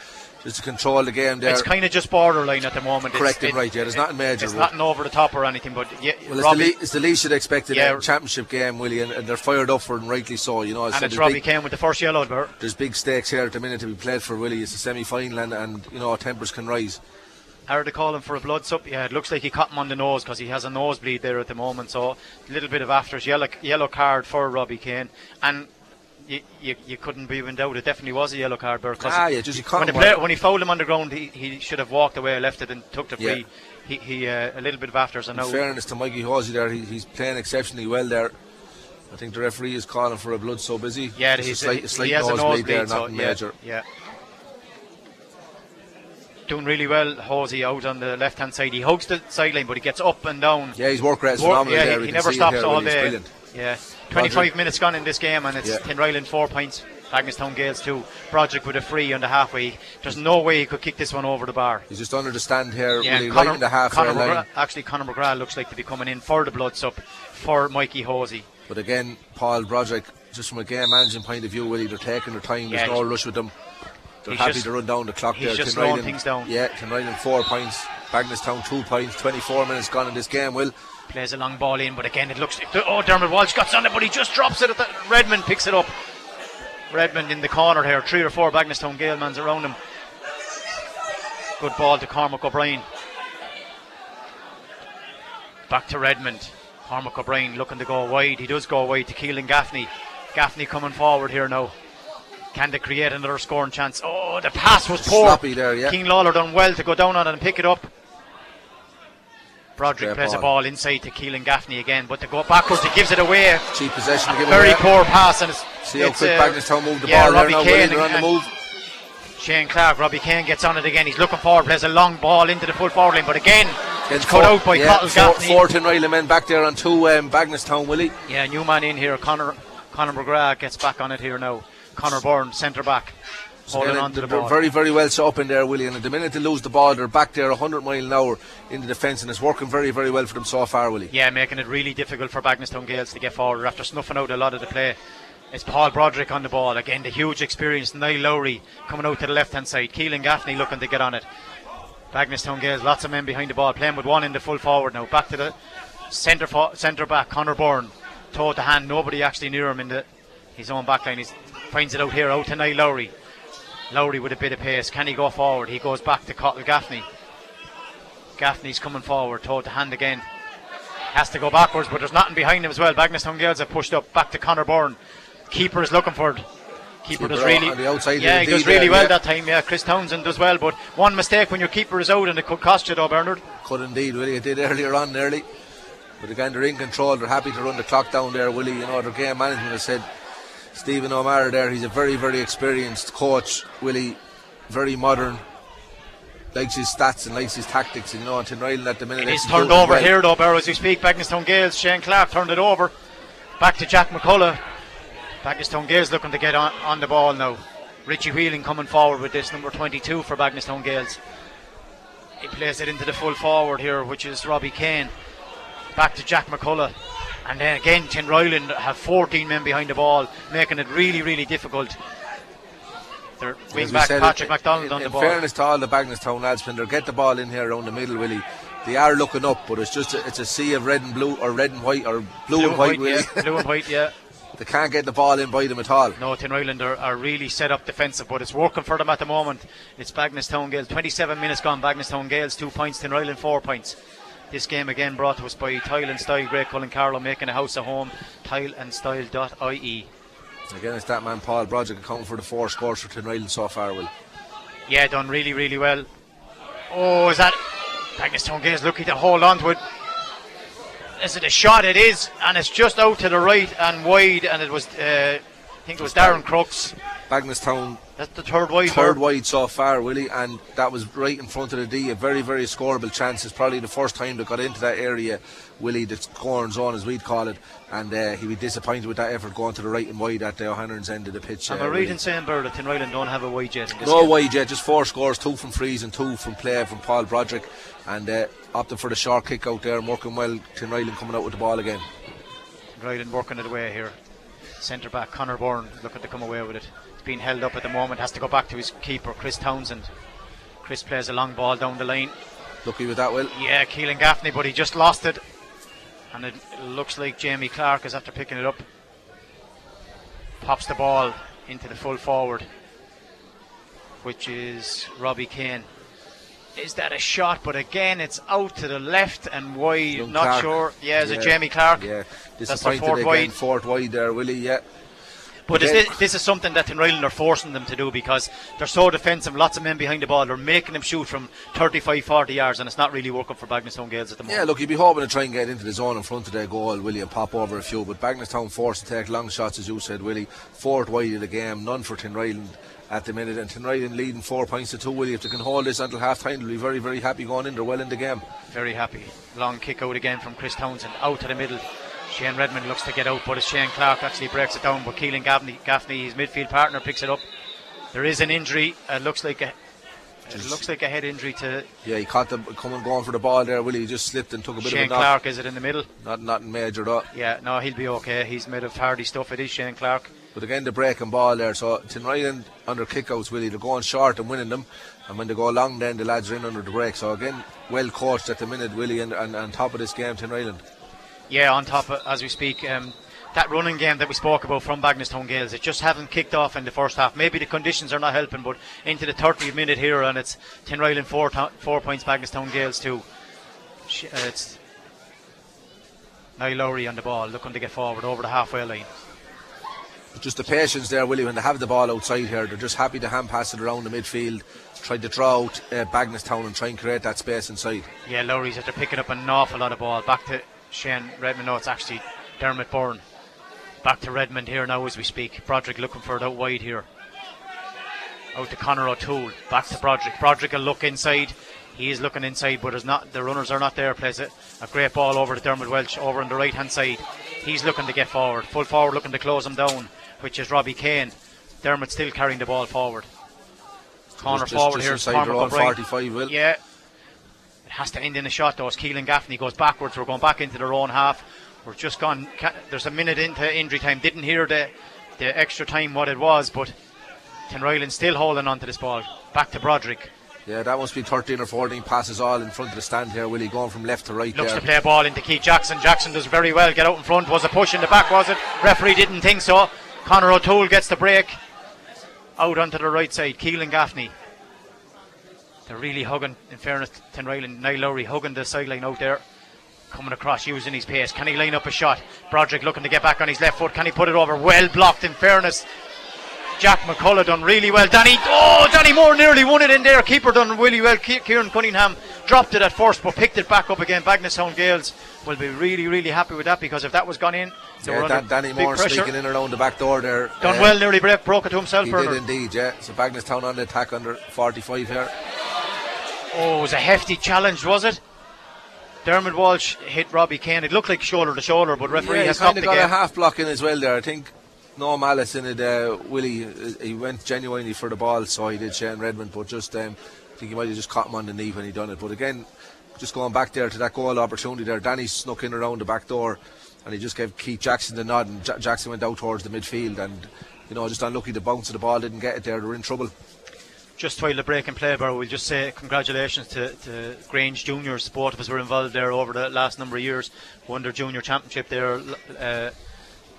just to control the game there. it's kind of just borderline at the moment. Correct it's, and right, yeah, there's nothing major, It's nothing over the top or anything, but yeah, well, it's, Robbie, the, le- it's the least you'd expect in Yeah. a championship game, Willie, and, and they're fired up for it, and rightly so. You know, I and it's Robbie big, Kane with the first yellow. Bert. there's big stakes here at the minute to be played for Willie. It's a semi final, and, and you know, tempers can rise. Are they calling for a blood sub? Yeah, it looks like he caught him on the nose because he has a nosebleed there at the moment. So a little bit of afters, yellow yellow card for Robbie Kane, and you, you, you couldn't be in doubt. It definitely was a yellow card, Bert, 'cause Ah, yeah, just when, the player, when he fouled him on the ground, he, he should have walked away, left it, and took the Yeah. free. He, he uh, a little bit of afters, and In now fairness to Mikey Hosey there, he, he's playing exceptionally well there. I think the referee is calling for a blood so busy. yeah, he's, a slight, a slight he has a nosebleed there, so nothing yeah, major. yeah. Doing really well, Hosey out on the left hand side. He hugs the sideline, but he gets up and down. Yeah, his work rate is Work- phenomenal yeah, there. he, he never stops all day. brilliant. Yeah, 25 minutes gone in this game, and it's Yeah. Tinryland four points, Bagenalstown Gaels two. Broderick with a free on the halfway. There's no way he could kick this one over the bar. He's just under the stand here, Yeah, Willie, and right in the half Conor line. McGrath, actually, Conor McGrath looks like to be coming in for the blood sub for Mikey Hosey. But again, Paul Broderick, just from a game managing point of view, Willie, they're taking their time. There's Yeah, no rush with them. They're he's happy to run down the clock he's there. just slowing things down. Yeah, Tinryland four points, Bagenalstown two points, 24 minutes gone in this game, Will. Plays a long ball in, but again, it looks. Oh, Dermot Walsh got on it, but he just drops it. At the, Redmond picks it up. Redmond in the corner here. Three or four Bagenalstown Galemans around him. Good ball to Cormac O'Brien. Back to Redmond. Cormac O'Brien looking to go wide. He does go wide to Keelan Gaffney. Gaffney coming forward here now. Can they create another scoring chance? Oh, the pass was poor. Sloppy there, yeah. King Lawler done well to go down on it and pick it up. Broderick plays a ball. ball inside to Keelan Gaffney again, but to go backwards, he gives it away. Cheap possession to give Very away. poor pass, and it's, See how it's, quick uh, Bagenalstown moved the yeah, ball there Robbie now, Kane Willie, on the move. Shane Clark, Robbie Kane gets on it again. He's looking forward, plays a long ball into the full forward line, but again, it's Gets cut out by yeah, Cathal four, Gaffney. four Tinryland men back there on two um, Bagenalstown, Willie. Yeah, new man in here. Connor Connor McGrath gets back on it here now. Connor Byrne, centre back, holding on to the they're ball. very, very well set up in there, Willie. And at the minute they lose the ball, they're back there 100 mile an hour in the defence, and it's working very, very well for them so far, Willie. Yeah, making it really difficult for Bagenalstown Gaels to get forward after snuffing out a lot of the play. It's Paul Broderick on the ball. Again, the huge experience. Niall Lowry coming out to the left hand side. Keelan Gaffney looking to get on it. Bagenalstown Gaels, lots of men behind the ball, playing with one in the full forward now. Back to the centre fo- centre back, Connor Byrne. Toe to hand, nobody actually near him in the his own backline. He finds it out here, out to Niall Lowry. Lowry with a bit of pace. Can he go forward? He goes back to Cathal Gaffney. Gaffney's coming forward, told to hand again. Has to go backwards, but there's nothing behind him as well. Bagenalstown Gaels have pushed up back to Connor Byrne. Keeper is looking for it. Keeper does really, yeah, he does D there, really well yeah. that time. Yeah, Chris Townsend does well, but one mistake when your keeper is out and it could cost you, though, Bernard. Could indeed, Willie. It did earlier on, nearly. But again, they're in control. They're happy to run the clock down there, Willie. You know, their game management has said Stephen O'Mara there. He's a very, very experienced coach, Willie. Very modern. Likes his stats and likes his tactics. You know, and Tinryland at the minute. Is turned over well. here, though, Barrow, as we speak. Bagenalstown Gaels, Shane Clark turned it over. Back to Jack McCullough. Bagenalstown Gaels looking to get on, on the ball now. Richie Wheeling coming forward with this, number 22 for Bagenalstown Gaels. He plays it into the full forward here, which is Robbie Kane. Back to Jack McCullough. And then again, Tinryland have 14 men behind the ball, making it really, really difficult. Their wing back Patrick McDonald in, on the in ball. fairness to all the Bagenalstown lads, when they get the ball in here around the middle, Willie, they are looking up, but it's just a, it's a sea of red and blue, or red and white, or blue, and white, Willie. yeah. Blue and white, yeah. [laughs] they can't get the ball in by them at all. No, Tinryland are, are really set up defensive, but it's working for them at the moment. It's Bagenalstown Gaels. 27 minutes gone. Bagenalstown Gaels, two points. Tinryland, four points. This game again brought to us by Tile and Style, Graiguecullen Carlow, making a house at home. Tileandstyle.ie. Again, it's that man Paul Broderick accounting for the four scores for Tinryland so far, Will. Yeah, done really, really well. Oh, is that Bagenalstown Gaels lucky to hold on to it? Is it a shot? It is, and it's just out to the right and wide, and it was, uh, think it was Darren Crooks. Bagenalstown That's the third wide. third wide so far, Willie, and that was right in front of the D. A very, very scoreable chance. It's probably the first time they got into that area, Willie, the scoring zone as we'd call it, and uh, he'd be disappointed with that effort going to the right and wide at the O'Hanlon's end of the pitch. Am uh, I in saying, Bird, that Tinryland don't have a wide yet? No game? wide yet, just four scores, two from frees and two from play from Paul Broderick, and uh, opting for the short kick out there and working well. Tinryland coming out with the ball again. Ryland working it away here. Centre back Connor Byrne looking to come away with it. It's being held up at the moment. Has to go back to his keeper, Chris Townsend. Chris plays a long ball down the line. Lucky with that, Will. Yeah, Keelan Gaffney, but he just lost it. And it looks like Jamie Clark is after picking it up. Pops the ball into the full forward, which is Robbie Kane. Is that a shot? But again, it's out to the left and wide. Young Not Clark. sure. Yeah, is it Yeah, Jamie Clark? Yeah, the disappointed fourth again. wide. Fourth wide there, Willie. Yeah. But is this, this is something that Tinryland are forcing them to do because they're so defensive, lots of men behind the ball, they're making them shoot from 35, 40 yards, and it's not really working for Bagenalstown Gaels at the moment. Yeah, look, you'd be hoping to try and get into the zone in front of their goal, Willie, and pop over a few. But Bagenalstown forced to take long shots, as you said, Willie. Fourth wide of the game, none for Tinryland at the minute. And Tinryland leading four points to two, Willie. If they can hold this until half time, they'll be very, very happy going in. They're well in the game. Very happy. Long kick out again from Chris Townsend, out to the middle. Shane Redmond looks to get out, but it's Shane Clark actually breaks it down. But Keelan Gaffney, Gaffney, his midfield partner, picks it up. There is an injury. It looks like a it looks like a head injury to Yeah, he caught them coming going for the ball there, Willie. He just slipped and took a bit Shane of a knock. Clark. Is it in the middle? Not, nothing major, though. Yeah, no, he'll be okay. He's made of hardy stuff. It is Shane Clark. But again, the breaking ball there. So Tinryland under kickouts, Willie, they're going short and winning them. And when they go long, then the lads are in under the break. So again, well coached at the minute, Willie, and, and, and top of this game, Tinryland. Yeah, on top of, as we speak, um, that running game that we spoke about from Bagenalstown Gaels, it just hasn't kicked off in the first half. Maybe the conditions are not helping, but into the 30th minute here, and it's Tinryland four, to- four points, Bagenalstown Gaels two. Uh, it's Niall Lowry on the ball, looking to get forward over the halfway line. Just the patience there, Willie, when they have the ball outside here. They're just happy to hand pass it around the midfield, try to draw out uh, Bagenalstown and try and create that space inside. Yeah, Lowry's after picking up an awful lot of ball. Back to Shane Redmond. No, it's actually Dermot Byrne. Back to Redmond here now as we speak. Broderick looking for it out wide here. Out to Connor O'Toole. Back to Broderick. Broderick will look inside. He is looking inside, but there's not the runners are not there. Plays it a great ball over to Dermot Walsh over on the right hand side. He's looking to get forward. Full forward looking to close him down, which is Robbie Kane. Dermot still carrying the ball forward. Corner Just- forward just here is inside their Cormac O'Brien. 45, Will. Yeah, it has to end in a shot though. As Keelan Gaffney goes backwards, we're going back into their own half. We're just gone. There's a minute into injury time. Didn't hear the the extra time what it was, but Tinryland still holding on to this ball. Back to Broderick. Yeah, that must be 13 or 14 passes all in front of the stand here, Willie, going from left to right Looks there. to play a ball into Keith Jackson. Jackson does very well. Get out in front. Was a push in the back, was it? Referee didn't think so. Conor O'Toole gets the break out onto the right side. Keelan Gaffney. They're really hugging, in fairness, Tinryland and Niall Lowry hugging the sideline out there. Coming across, using his pace. Can he line up a shot? Broderick looking to get back on his left foot. Can he put it over? Well blocked, in fairness. Jack McCullough done really well. Danny, oh, Danny Moore nearly won it in there. Keeper done really well. Kieran Cunningham dropped it at first, but picked it back up again. Bagenalstown Gaels will be really, really happy with that because if that was gone in, Yeah, under Danny Moore sneaking in around the back door there. Done Uh, well, nearly broke, broke it to himself. He Bernard. did indeed, yeah. So Bagenalstown on the attack under 45 here. Oh, it was a hefty challenge, was it? Dermot Walsh hit Robbie Kane. It looked like shoulder to shoulder, but referee yeah, he has kind stopped of the got a half block in as well there. I think no malice in it. Uh, Willie, he went genuinely for the ball, so he did Shane Redmond, but just um, I think he might have just caught him on the knee when he done it. But again, just going back there to that goal opportunity there, Danny snuck in around the back door, and he just gave Keith Jackson the nod, and Ja- Jackson went out towards the midfield, and you know just unlucky the bounce of the ball didn't get it there. They were in trouble. just while the break and play, Barrow, we'll just say congratulations to, to Grange Junior. Both of us were involved there over the last number of years. Won their junior championship there uh,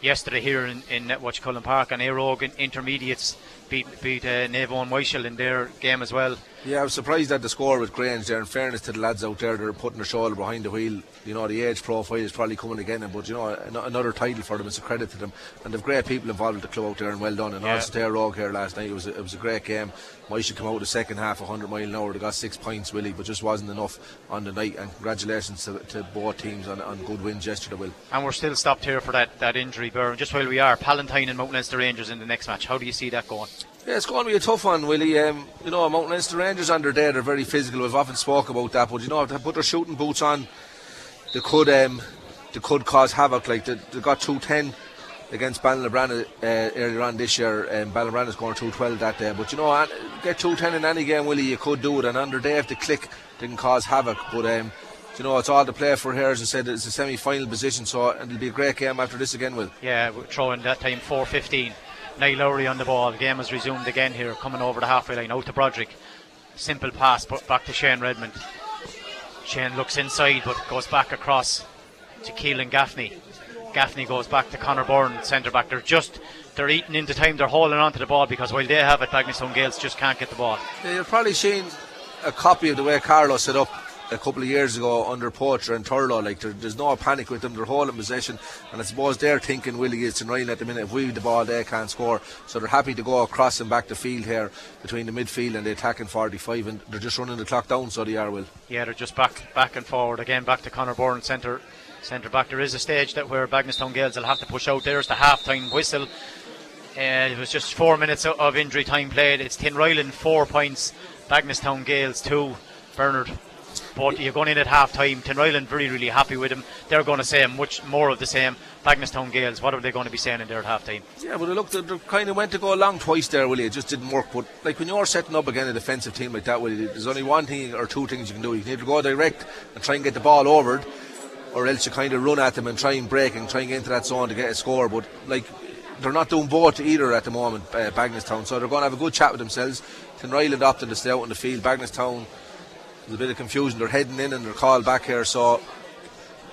yesterday here in, in Netwatch Cullen Park, and Aerogan Intermediates beat beat uh, Navo and Wyshel in their game as well. Yeah, I was surprised at the score with Grange there. In fairness to the lads out there, they're putting their shoulder behind the wheel. You know, the age profile is probably coming again, but you know, another title for them. It's a credit to them, and they've great people involved with the club out there, and well done. And Yeah. also their Rogue here last night. It was a, it was a great game. Moisha come out the second half, 100 mile an hour. They got six points, Willie, but just wasn't enough on the night. And congratulations to, to both teams on, on good wins yesterday, Will. And we're still stopped here for that, that injury, Burn. Just while we are, Palatine and Mount Leinster Rangers in the next match. How do you see that going? Yeah, it's going to be a tough one, Willie. Um, you know, Mount Leinster Rangers on their day, they're very physical. We've often spoke about that, but you know, if they put their shooting boots on, they could um, they could cause havoc. Like they, they got 210 against Ballinabranna uh, earlier on this year. and Um, Ballinabranna scored 212 that day. But you know, get 210 in any game, Willie, you could do it. And their day, if they click, can cause havoc. But um, you know, it's all to play for here. As I said, it's a semi-final position, so it'll be a great game after this again, Will. Yeah, we're throwing that time 4.15. Niall Lowry on the ball. The Game has resumed again here, coming over the halfway line. Out to Broderick. Simple pass, but back to Shane Redmond. Shane looks inside, but goes back across to Keelan Gaffney. Gaffney goes back to Connor Byrne, centre back. They're just they're eating into time. They're holding on to the ball because while they have it, Bagenalstown Gaels just can't get the ball. You've probably seen a copy of the way Carlow set up a couple of years ago under Poacher and Turlough. Like there, there's no panic with them; they're holding possession, and I suppose they're thinking Willie is Ryan at the minute. If we the ball, they can't score, so they're happy to go across and back the field here between the midfield and the attacking 45, and they're just running the clock down. So they are Will. Yeah, they're just back back and forward again. Back to Connor Byrne, centre centre back. There is a stage that where Bagenalstown Gaels will have to push out. There's the half time whistle. Uh, it was just four minutes of injury time played. It's Tinryland four points, Bagenalstown Gaels two. Bernard, but you're going in at half time. Tinryland very really happy with him. They're going to say much more of the same. Bagenalstown Gaels, what are they going to be saying in there at half time? Yeah, but look, they, they kind of went to go along twice there, Willie. It just didn't work. But like when you're setting up again a defensive team like that, Willie, there's only one thing or two things you can do. You can either go direct and try and get the ball over, or else you kind of run at them and try and break and try and get into that zone to get a score. But like they're not doing both either at the moment, uh, Bagenalstown. So they're going to have a good chat with themselves. Tinryland opted to stay out in the field. Bagenalstown, there's a bit of confusion. They're heading in and they're called back here. So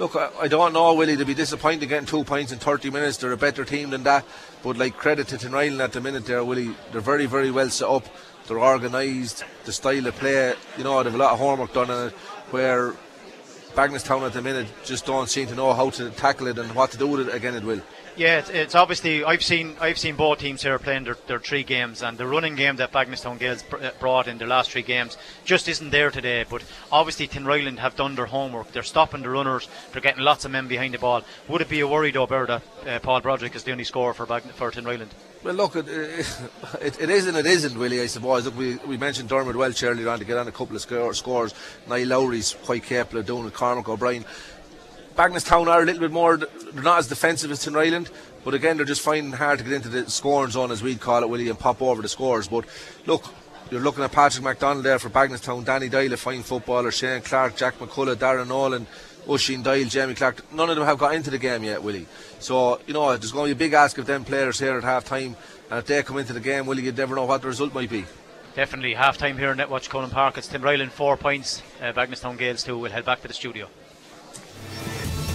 Look, I, I don't know, Willie. They'll be disappointed getting two points in 30 minutes. They're a better team than that. But, like, credit to Tinryland at the minute there, Willie. They're very, very well set up. They're organised. The style of play, you know, they've a lot of homework done on it. Where Bagenalstown at the minute just don't seem to know how to tackle it and what to do with it again, it will. Yeah, it's, it's obviously I've seen I've seen both teams here playing their, their three games, and the running game that Bagenalstown Gaels uh, brought in their last three games just isn't there today. But obviously Tinryland have done their homework. They're stopping the runners. They're getting lots of men behind the ball. Would it be a worry though, Bear, that uh, Paul Broderick is the only scorer for Bagn- for Tinryland? Well, look, it, [laughs] it, it is and it isn't, really, I suppose. Look, we, we mentioned Dermot Walsh earlier on to get on a couple of score, scores. Niall Lowry's quite capable of doing it, Cormac O'Brien. Bagenalstown are a little bit more, they're not as defensive as Tinryland, but again, they're just finding hard to get into the scoring zone, as we'd call it, Willie, and pop over the scores. But look, you're looking at Patrick McDonald there for Bagenalstown, Danny Doyle, a fine footballer, Shane Clark, Jack McCullough, Darren Nolan, Oisin Doyle, Jamie Clark. None of them have got into the game yet, Willie. So, you know, there's going to be a big ask of them players here at half time. And if they come into the game, Willie, you'd never know what the result might be. Definitely half time here in Netwatch Cullen Park. It's Tinryland four points, uh, Bagenalstown Gaels two. We'll head back to the studio.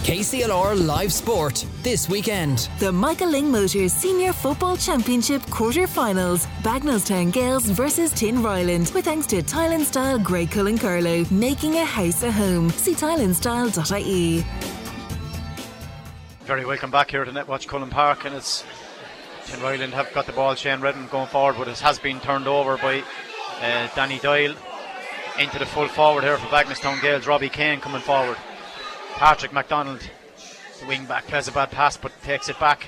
KCLR Live Sport this weekend. The Michael Lyng Motors Senior Football Championship quarter-finals. Bagenalstown Gaels versus Tinryland with thanks to Tile and Style Grey Cullen Carlow, making a house a home. See tileandstyle.ie. Very welcome back here to Netwatch Cullen Park, and it's Tinryland have got the ball. Shane Redmond going forward, but it has been turned over by uh, Danny Doyle into the full forward here for Bagenalstown Gaels. Robbie Kane coming forward. Patrick McDonald, the wing back, plays a bad pass but takes it back.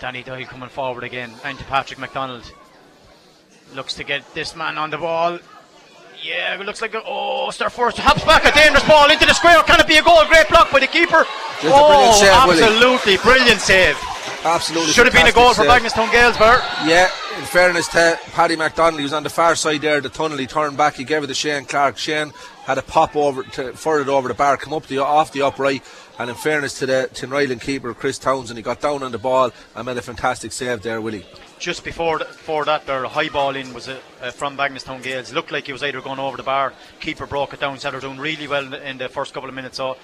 Danny Doyle coming forward again into Patrick McDonald. Looks to get this man on the ball. Yeah, it looks like a, oh, Star Force hops back a dangerous ball into the square. Can it be a goal? Great block by the keeper. Just oh, save, Willie. absolutely brilliant save. Absolutely. Should have been a goal for save. Bagenalstown Gaels, Bert. Yeah, in fairness to Paddy McDonald, he was on the far side there, the tunnel, he turned back, he gave it to Shane Clark. Shane had a pop over to further over the bar, come up the off the upright, and in fairness to the Tinryland keeper, Chris Townsend, he got down on the ball and made a fantastic save there, Willie. Just before th- before that, their high ball in was uh, uh, from Bagenalstown Gaels. Looked like he was either going over the bar. Keeper broke it down. Said they're doing really well in the, in the first couple of minutes. So,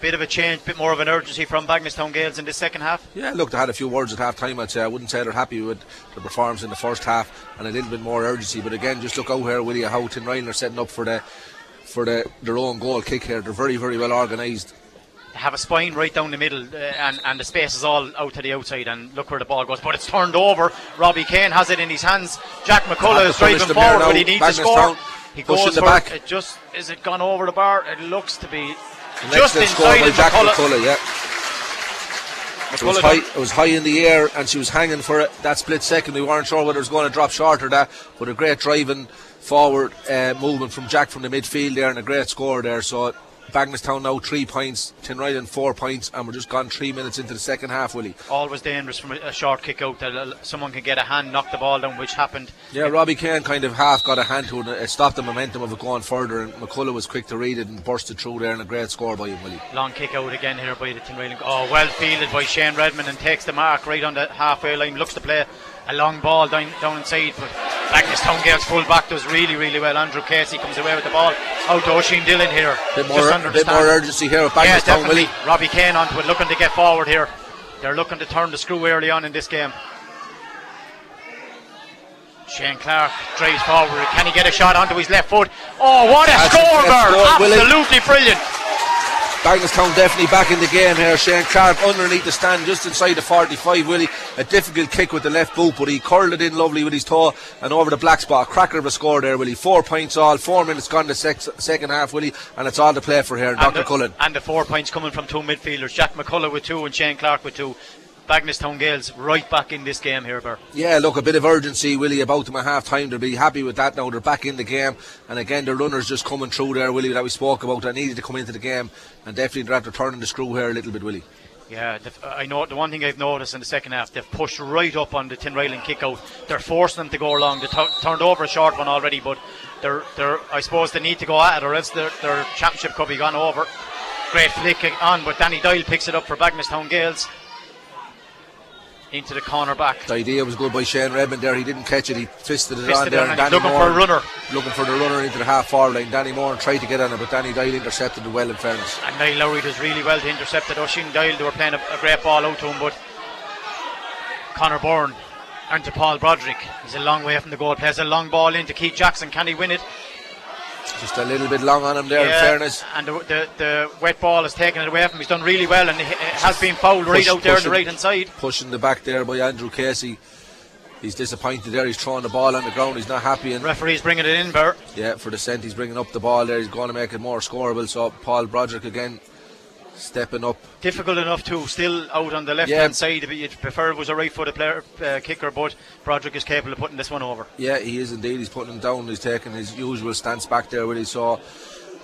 bit of a change, bit more of an urgency from Bagenalstown Gaels in the second half. Yeah, look, they had a few words at half time, I'd say. I wouldn't say they're happy with the performance in the first half and a little bit more urgency. But again, just look out here, Willie, how Tinryland are setting up for the for the, their own goal kick here. They're very, very well organised. Have a spine right down the middle, uh, and and the space is all out to the outside. And look where the ball goes, but it's turned over. Robbie Kane has it in his hands. Jack McCullough is driving punish them here forward, but he needs to Bagenalstown score. He pushing goes the back. it. Just is it gone over the bar? It looks to be The just inside by Jack McCullough. McCullough, yeah. It was, high, it was high in the air and she was hanging for it. That split second, we weren't sure whether it was going to drop short or that. But a great driving forward uh, movement from Jack from the midfield there and a great score there. So Bagenalstown now three points, Tinryland four points, and we're just gone three minutes into the second half, Willie. always dangerous from a, short kick out that uh, someone can get a hand, knock the ball down, which happened. Yeah, Robbie Kane kind of half got a hand to it. It stopped the momentum of it going further, and McCullough was quick to read it and burst it through there, and a great score by him, Willie. Long kick out again here by the Tinryland. Oh, well fielded by Shane Redmond and takes the mark right on the halfway line. Looks to play a long ball down down inside, but Bagenalstown Gaels full back does really really well. Andrew Casey comes away with the ball oh, out to Oisin Dillon here. Bit just more, under bit more urgency here with Yeah, Bagenalstown, definitely. Willie. Robbie Kane onto it, looking to get forward here. They're looking to turn the screw early on in this game. Shane Clark drives forward. Can he get a shot onto his left foot? Oh, what a That's a score, Bert. score. Absolutely brilliant. Bagenalstown definitely back in the game here. Shane Clark underneath the stand just inside the 45, Willie. A difficult kick with the left boot, but he curled it in lovely with his toe and over the black spot. Cracker of a score there, Willie. Four points all, four minutes gone the sex, second half, Willie, and it's all to play for here. And Dr. the, Cullen. and the four points coming from two midfielders. Jack McCullough with two and Shane Clark with two. Bagenalstown Gaels right back in this game here, Bert. Yeah, look, a bit of urgency, Willie, about them at half time. They'll be happy with that now. They're back in the game. And again, the runners just coming through there, Willie, that we spoke about. That needed to come into the game. And definitely they're after turning the screw here a little bit, Willie. Yeah, I know the one thing I've noticed in the second half, they've pushed right up on the Tinryland kick out. They're forcing them to go along. They tu- turned over a short one already, but they're, they're, I suppose they need to go at it or else their, their championship could be gone over. Great flick on, but Danny Doyle picks it up for Bagenalstown Gaels. Into the corner back. The idea was good by Shane Redmond there. He didn't catch it. He fisted it Fisted on it there. on and looking Moore for a runner. Looking for the runner into the half forward line. Danny Moore tried to get on it, but Danny Doyle intercepted it well, in fairness. And Niall Lowry does really well to intercept it. Oisin Doyle, they were playing a, a great ball out to him, but Connor Byrne and to Paul Broderick. He's a long way from the goal. Plays a long ball into Keith Jackson. Can he win it? Just a little bit long on him there, in fairness. And the, the, the wet ball has taken it away from him. He's done really well and has been fouled right Push- out there on the right hand side. Pushing the back there by Andrew Casey. He's disappointed there. He's throwing the ball on the ground. He's not happy. And Referee's bringing it in, Bert. yeah, for the cent, he's bringing up the ball there. He's going to make it more scoreable. So Paul Broderick again stepping up. Difficult enough to still out on the left Yeah. hand side. But You'd prefer it was a right footed player uh, kicker, but Broderick is capable of putting this one over. Yeah, he is indeed. He's putting him down. He's taking his usual stance back there, where he saw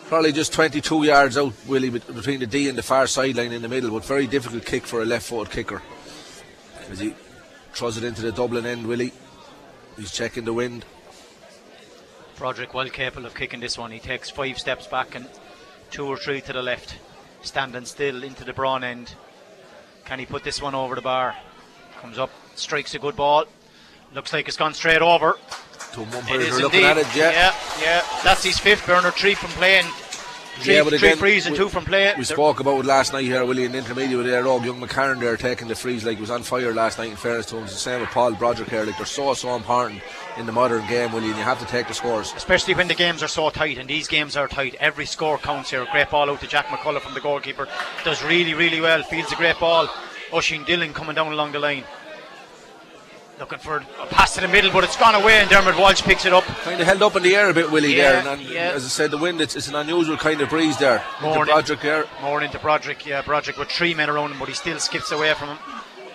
probably just 22 yards out, Willie, between the D and the far sideline in the middle. But very difficult kick for a left-footed kicker. As he throws it into the Dublin end, Willie. He's checking the wind. Broderick well capable of kicking this one. He takes five steps back and two or three to the left, standing still into the brawn end. Can he put this one over the bar? Comes up, strikes a good ball. Looks like it's gone straight over. Two It umpires are looking indeed. at it, yeah. yeah, yeah. That's his fifth burner, three from playing Three, Yeah, but three again, frees and we- two from play. We spoke about it last night here, Willie, in the intermediate with their Young McCarran there taking the frees like he was on fire last night in fairness to him. It's the same with Paul Broderick here. Like they're so, so important in the modern game, Willie, and you have to take the scores. especially when the games are so tight, and these games are tight. Every score counts here. Great ball out to Jack McCullough from the goalkeeper. Does really, really well. Fields a great ball. Oisin Dillon coming down along the line. Looking for a pass to the middle, but it's gone away, and Dermot Walsh picks it up. Kind of held up in the air a bit, Willie, Yeah, there. And, and yeah. as I said, the wind, it's, it's an unusual kind of breeze there. Into Morning. Broderick there. More into Broderick. Yeah, Broderick with three men around him, but he still skips away from him.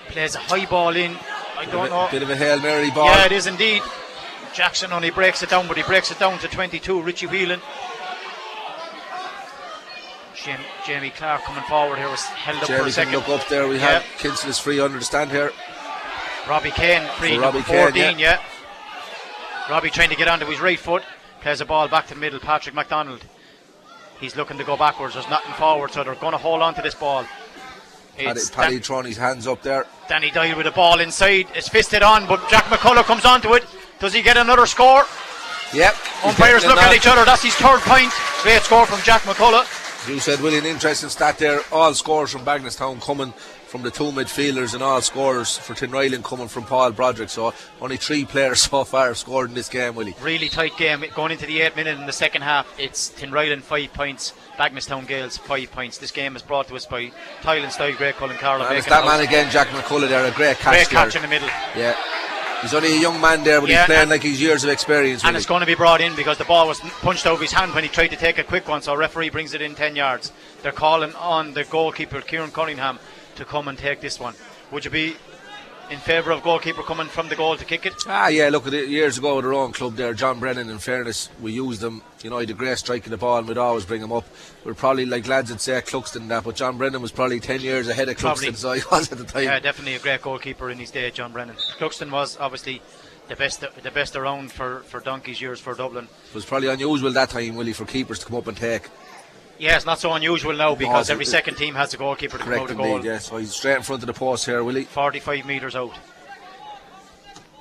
Plays a high ball in. I Bit don't of, know. a, bit of a Hail Mary ball. Yeah, it is indeed. Jackson only breaks it down, but he breaks it down to 22. Richie Whelan. Jam- Jamie Clark coming forward here was held up for Jerry a can second. look up there. We Yeah. have Kinston is free under the stand here. Robbie Kane, free number Robbie Kane, 14, yeah. Robbie trying to get onto his right foot, plays a ball back to the middle. Patrick McDonald, he's looking to go backwards. There's nothing forward, so they're going to hold on to this ball. Paddy, It's Paddy Dan- throwing his hands up there. Danny Doyle with the ball inside. It's fisted on, but Jack McCullough comes onto it. Does he get another score? Yep. Umpires look at each other. That's his third point. Great score from Jack McCullough. You said, Willie, an interesting stat there. All scores from Bagenalstown coming from the two midfielders, and all scorers for Tinryland coming from Paul Broderick. So only three players [laughs] so far have scored in this game, Willie. Really tight game. Going into the eighth minute in the second half, it's Tinryland five points, Bagenalstown Gaels five points. This game is brought to us by Tile and Style Graiguecullen Carlow. And it's that man again, Jack McCullough there, a great catch Great there. catch in the middle. Yeah. He's only a young man there, but Yeah, he's playing like he's years of experience. And it's going to be brought in because the ball was punched over his hand when he tried to take a quick one. So referee brings it in 10 yards. They're calling on the goalkeeper, Kieran Cunningham, to come and take this one. Would you be in favour of goalkeeper coming from the goal to kick it? Ah, yeah, look at it. Years ago with our own club there, John Brennan, in fairness, we used them. You know, he had a great strike in the ball and we'd always bring him up. We're probably, like lads would say, Cluxton and that, but John Brennan was probably 10 years ahead of Probably. Cluxton, so he [laughs] was at the time. Yeah, definitely a great goalkeeper in his day, John Brennan. Cluxton was obviously the best the best around for, for Donkey's years for Dublin. It was probably unusual that time, Willie, for keepers to come up and take. Yeah, it's not so unusual now because every second team has a goalkeeper to out of goal. indeed, yeah. So he's straight in front of the post here, Willie. 45 metres out.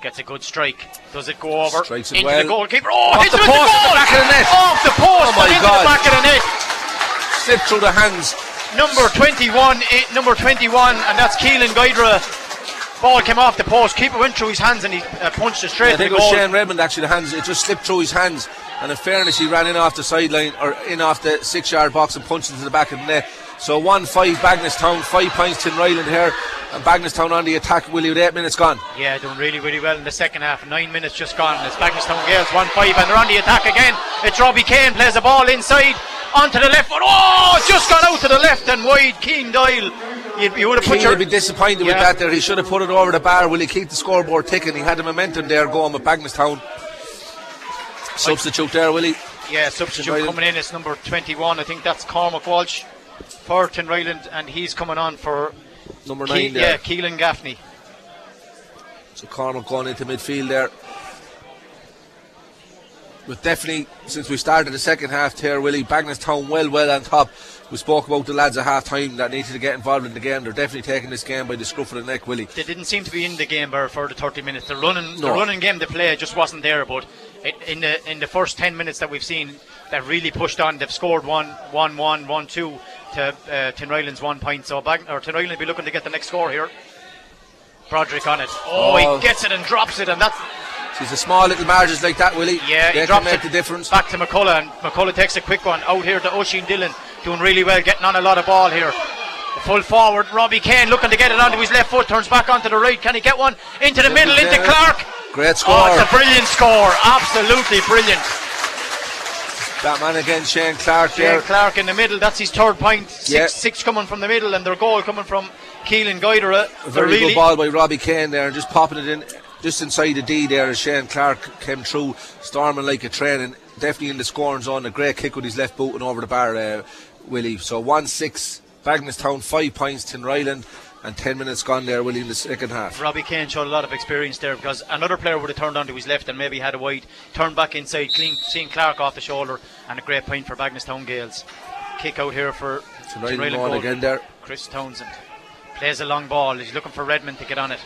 Gets a good strike. Does it go over Strikes it into well. the goalkeeper? Oh, Off the post, the goal! back of the net. Off the post, Oh my into God. the back of the net. Slipped through the hands. Number 21, eh, number 21, and that's Keelan Guidera. Ball came off the post. Keeper went through his hands and he uh, punched it straight I think it was goal. Shane Redmond actually. The hands it just slipped through his hands, and in fairness, he ran in off the sideline or in off the six-yard box and punched into the back of the net. So one five Bagenalstown, five points to Ryland here, and Bagenalstown on the attack. Willie with eight minutes gone. Yeah, doing really, really well in the second half. Nine minutes just gone. It's Bagenalstown Gaels 1 5, and they're on the attack again. It's Robbie Kane plays the ball inside onto the left foot. Oh, just gone out to the left and wide. Keen Doyle. You, you would have put Keane your. would be disappointed with that there. He should have put it over the bar. Will he keep the scoreboard ticking? He had the momentum there going with Bagenalstown. Substitute there, Willie. Yeah, substitute coming in. It's number 21. I think that's Cormac Walsh for Ryland, and he's coming on for. Number Ke- nine there. yeah, Keelan Gaffney. So Cormac going into midfield there. But definitely, since we started the second half here, Willie, Bagenalstown well, well on top. We spoke about the lads at half time that needed to get involved in the game. They're definitely taking this game by the scruff of the neck, Willie. They didn't seem to be in the game for the 30 minutes. The running, the running game they play just wasn't there. But it, in the in the first 10 minutes that we've seen, they've really pushed on. They've scored one, one, one, one, two to uh, Tinryland's one point. So Bag- or Tinryland will be looking to get the next score here. Broderick on it. Oh, Oh. he gets it and drops it, and that's She's the small little margins like that, Willie. Yeah, they can drops make it the difference. back to McCullough, and McCullough takes a quick one out here to Oisin Dillon, doing really well, getting on a lot of ball here. The full forward, Robbie Kane looking to get it onto his left foot, turns back onto the right. Can he get one into the middle, into Clark? Great score. Oh, it's a brilliant score, absolutely brilliant. that man again, Shane Clark Shane there. Clark in the middle, that's his third point. Six, Yeah. six coming from the middle, and their goal coming from Keelan Guidera. A very really, good ball by Robbie Kane there, and just popping it in just inside the D there as Shane Clark came through, storming like a train, and definitely in the scoring zone. A great kick with his left boot and over the bar, uh, Willie. So 1 6, Bagenalstown, 5 points, Tinryland, and 10 minutes gone there, Willie, in the second half. Robbie Kane showed a lot of experience there because another player would have turned onto his left and maybe had a wide turn back inside, clean, seeing Clark off the shoulder, and a great point for Bagenalstown Gaels. Kick out here for Tinryland Tinryland going goal. again there. Chris Townsend plays a long ball. He's looking for Redmond to get on it.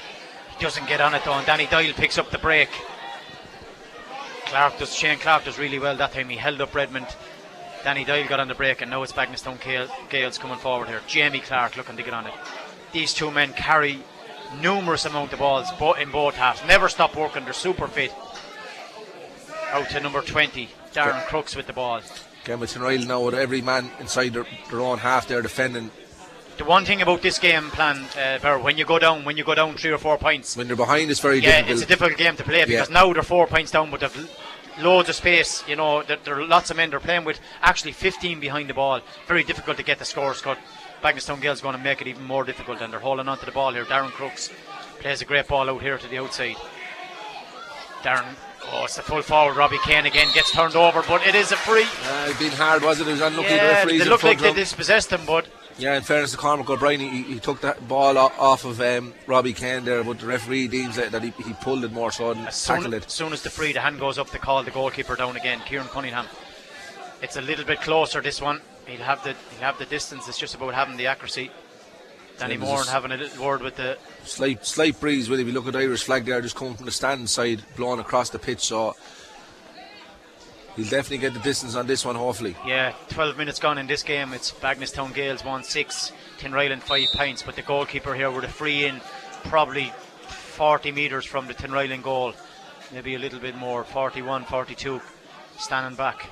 He doesn't get on it though, and Danny Doyle picks up the break. Clark does. Shane Clark does really well that time. He held up Redmond. Danny Doyle got on the break, and now it's Bagenalstown Gale- Gaels coming forward here. Jamie Clark looking to get on it. These two men carry numerous amount of balls in both halves. Never stop working. They're super fit. Out to number 20, Darren Crooks with the ball. With Tinryland now with every man inside their, their own half there defending. The one thing about this game plan, uh, Bear, when you go down, when you go down three or four points, When they're behind it's very yeah, difficult. it's a difficult game to play because Yeah. now they're four points down, but they've loads of space. You know, there, there are lots of men they're playing with. Actually, 15 behind the ball. Very difficult to get the scores cut. Bagenalstown Gaels going to make it even more difficult, and they're holding on to the ball here. Darren Crooks plays a great ball out here to the outside. Darren, oh, it's the full forward. Robbie Kane again gets turned over, but it is a free. Uh, it's been hard, was it? It was unlucky the Yeah, they look like they dispossessed him, but Yeah, in fairness to Cormac O'Brien, he, he took that ball off of um, Robbie Kane there, but the referee deems that, that he, he pulled it more so and As soon, tackled as it. soon as the free, the hand goes up to call the goalkeeper down again. Kieran Cunningham. It's a little bit closer. This one, he'll have the he'll have the distance. It's just about having the accuracy. Danny Moore and having a little word with the. Slight slight breeze, will if you look at the Irish flag there, just coming from the stand side, blowing across the pitch, so he'll definitely get the distance on this one, hopefully. Yeah, 12 minutes gone in this game. It's Bagenalstown Gaels 1 6, Tinryland 5 points. But the goalkeeper here with a free in, probably 40 metres from the Tinryland goal. Maybe a little bit more, 41, 42, standing back.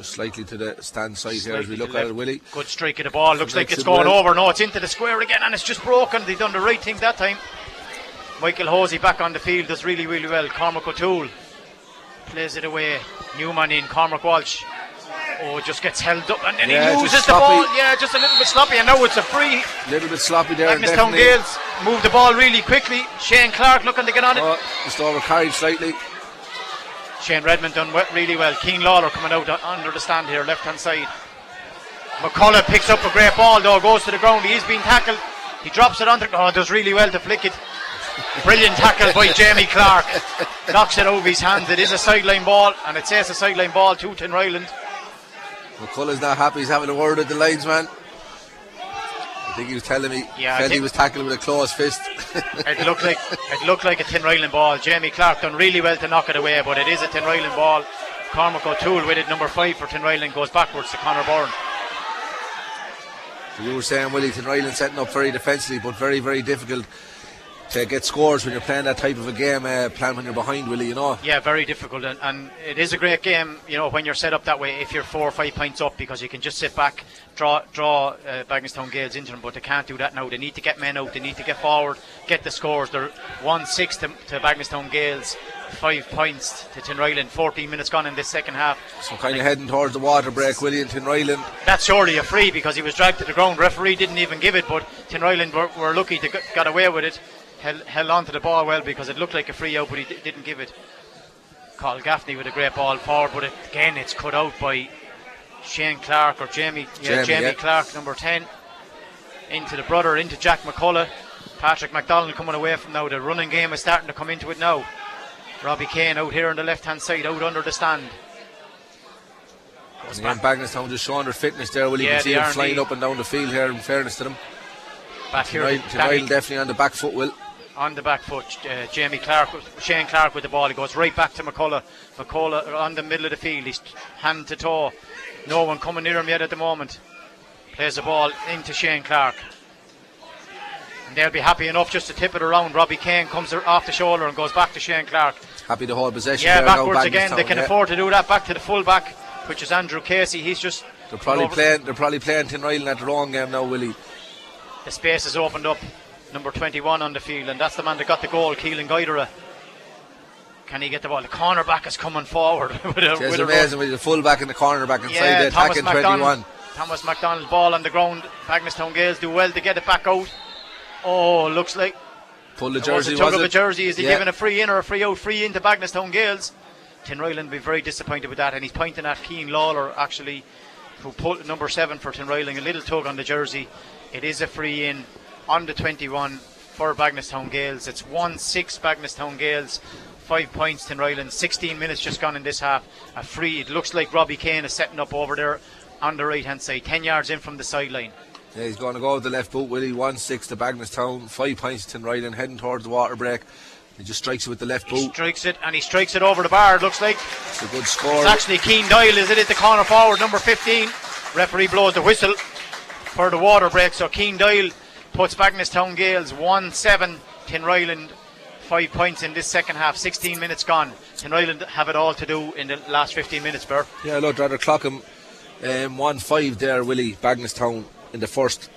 Just slightly to the stand side here as we look at it, Willie. Good strike of the ball. Looks like it's it going well. over. No, it's into the square again, and it's just broken. They've done the right thing that time. Michael Hosey back on the field does really, really well. Cormac O'Toole plays it away. Newman in. Cormac Walsh. Oh, just gets held up and then Yeah, he loses the ball. Yeah, just a little bit sloppy. And now it's a free. A little bit sloppy there. Bagenalstown definitely. Gaels move the ball really quickly. Shane Clark looking to get on it. Oh, just over carried slightly. Shane Redmond done really well. Keen Lawler coming out under the stand here, left hand side. McCullough picks up a great ball though, goes to the ground. He is being tackled. He drops it under. Oh, does really well to flick it. Brilliant tackle by Jamie Clark. Knocks it over his hands. It is a sideline ball, and it says a sideline ball to Tinryland. McCullough's not happy. He's having a word with the linesman. Think he was telling me. Yeah, felt he was tackling with a closed fist. It looked like it looked like a Tinryland ball. Jamie Clark done really well to knock it away, but it is a Tinryland ball. Cormac O'Toole with it, number five for Tinryland, goes backwards to Connor Byrne. So you were saying Willington Ryland setting up very defensively, but very, very difficult to get scores when you're playing that type of a game, uh, playing when you're behind, Willie, you know. Yeah, very difficult, and, and it is a great game. You know, when you're set up that way, if you're four or five points up, because you can just sit back, draw, draw uh, Bagenalstown Gaels into them. But they can't do that now. They need to get men out. They need to get forward, get the scores. They're one six to, to Bagenalstown Gaels, five points to Tinryland. 14 minutes gone in this second half. So kind of heading towards the water break, Willington Ryland. That's surely a free because he was dragged to the ground. Referee didn't even give it, but Tinryland were, were lucky to get, got away with it. Held, held on to the ball well because it looked like a free out, but he d- didn't give it. Carl Gaffney with a great ball forward, but it, again it's cut out by Shane Clark or Jamie, yeah, Jamie, Jamie yeah. Clark, number 10. Into the brother, into Jack McCullough. Patrick McDonald coming away from now. The running game is starting to come into it now. Robbie Kane out here on the left hand side, out under the stand. And again, Bagenalstown just showing their fitness there. Yeah, you can see them flying up and down the field here, in fairness to them. Back here, Danny- definitely on the back foot, Will. On the back foot. Uh, Jamie Clark, Shane Clark with the ball. He goes right back to McCullough. McCullough on the middle of the field. He's hand to toe. No one coming near him yet at the moment. Plays the ball into Shane Clark. And they'll be happy enough just to tip it around. Robbie Kane comes off the shoulder and goes back to Shane Clark. Happy to hold possession Yeah, backwards again. They can yeah. afford to do that. Back to the full back, which is Andrew Casey. He's just They're probably playing. They're probably playing Tinryland at the wrong game now, Willie. The space is opened up. Number 21 on the field, and that's the man that got the goal, Keelan Guidera. Can he get the ball? The cornerback is coming forward. [laughs] with a, It's with amazing with the full back and the corner back inside Yeah, the attacking McDonald. 21. Thomas McDonald ball on the ground. Bagenalstown Gaels do well to get it back out. Oh, looks like Pull the it was jersey, a was of a jersey. Is he Yeah. giving a free in or a free out? Free into Bagenalstown Gaels. Tinryland will be very disappointed with that, and he's pointing at Keen Lawler actually, who pulled number seven for Tinryland. A little tug on the jersey. It is a free in on the 21 for Bagenalstown Gaels. It's 1 6 Bagenalstown Gaels. Five points to Tinryland. 16 minutes just gone in this half. A free. It looks like Robbie Kane is setting up over there on the right hand side, 10 yards in from the sideline. Yeah, he's going to go with the left boot, Willie. 1 6 to Bagenalstown, 5 points to Tinryland, heading towards the water break. He just strikes it with the left boot. Strikes it and he strikes it over the bar. It looks like It's a good score. it's actually Keen Doyle. Is it at the corner forward, number 15? Referee blows the whistle for the water break. So Keen Doyle puts Bagenalstown Gaels 1 7. Tin Tinryland five points in this second half. 16 minutes gone. Tinryland have it all to do in the last 15 minutes, Burr. Yeah, look, rather clock him um, 1 5 there, Willie Bagenalstown in the first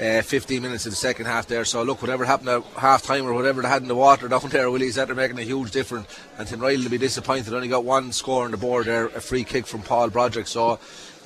uh, 15 minutes of the second half there. So, look, whatever happened at half time or whatever they had in the water [laughs] down there, Willie's that they're making a huge difference. And Tin Tinryland will be disappointed. Only got one score on the board there, a free kick from Paul Broderick. So,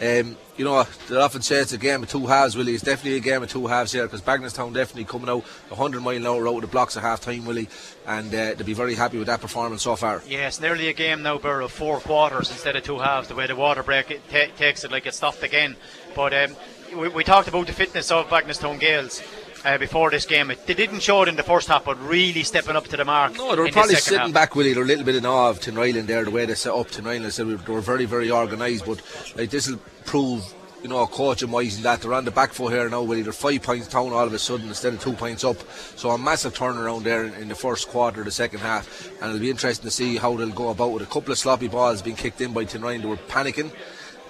um, you know, they often say it's a game of two halves, Willie. It's definitely a game of two halves here because Bagenalstown definitely coming out 100 mile an hour out of the blocks at half time, Willie. And uh, they'll be very happy with that performance so far. Yes, nearly a game now, Burr, of four quarters instead of two halves. The way the water break it ta- takes it, like it's stopped again. But um, we, we talked about the fitness of Bagenalstown Gaels. Uh, before this game, it, they didn't show it in the first half, but really stepping up to the mark. No, they were probably the sitting half. back, Willie. They're a little bit in awe of Tinryland there, the way they set up Tinryland. They were very, very organised, but like this will prove, you know, coaching wise that they're on the back foot here now, Willie. They're five points down all of a sudden instead of two points up. So a massive turnaround there in, in the first quarter the second half, and it'll be interesting to see how they'll go about with a couple of sloppy balls being kicked in by Tinryland. They were panicking,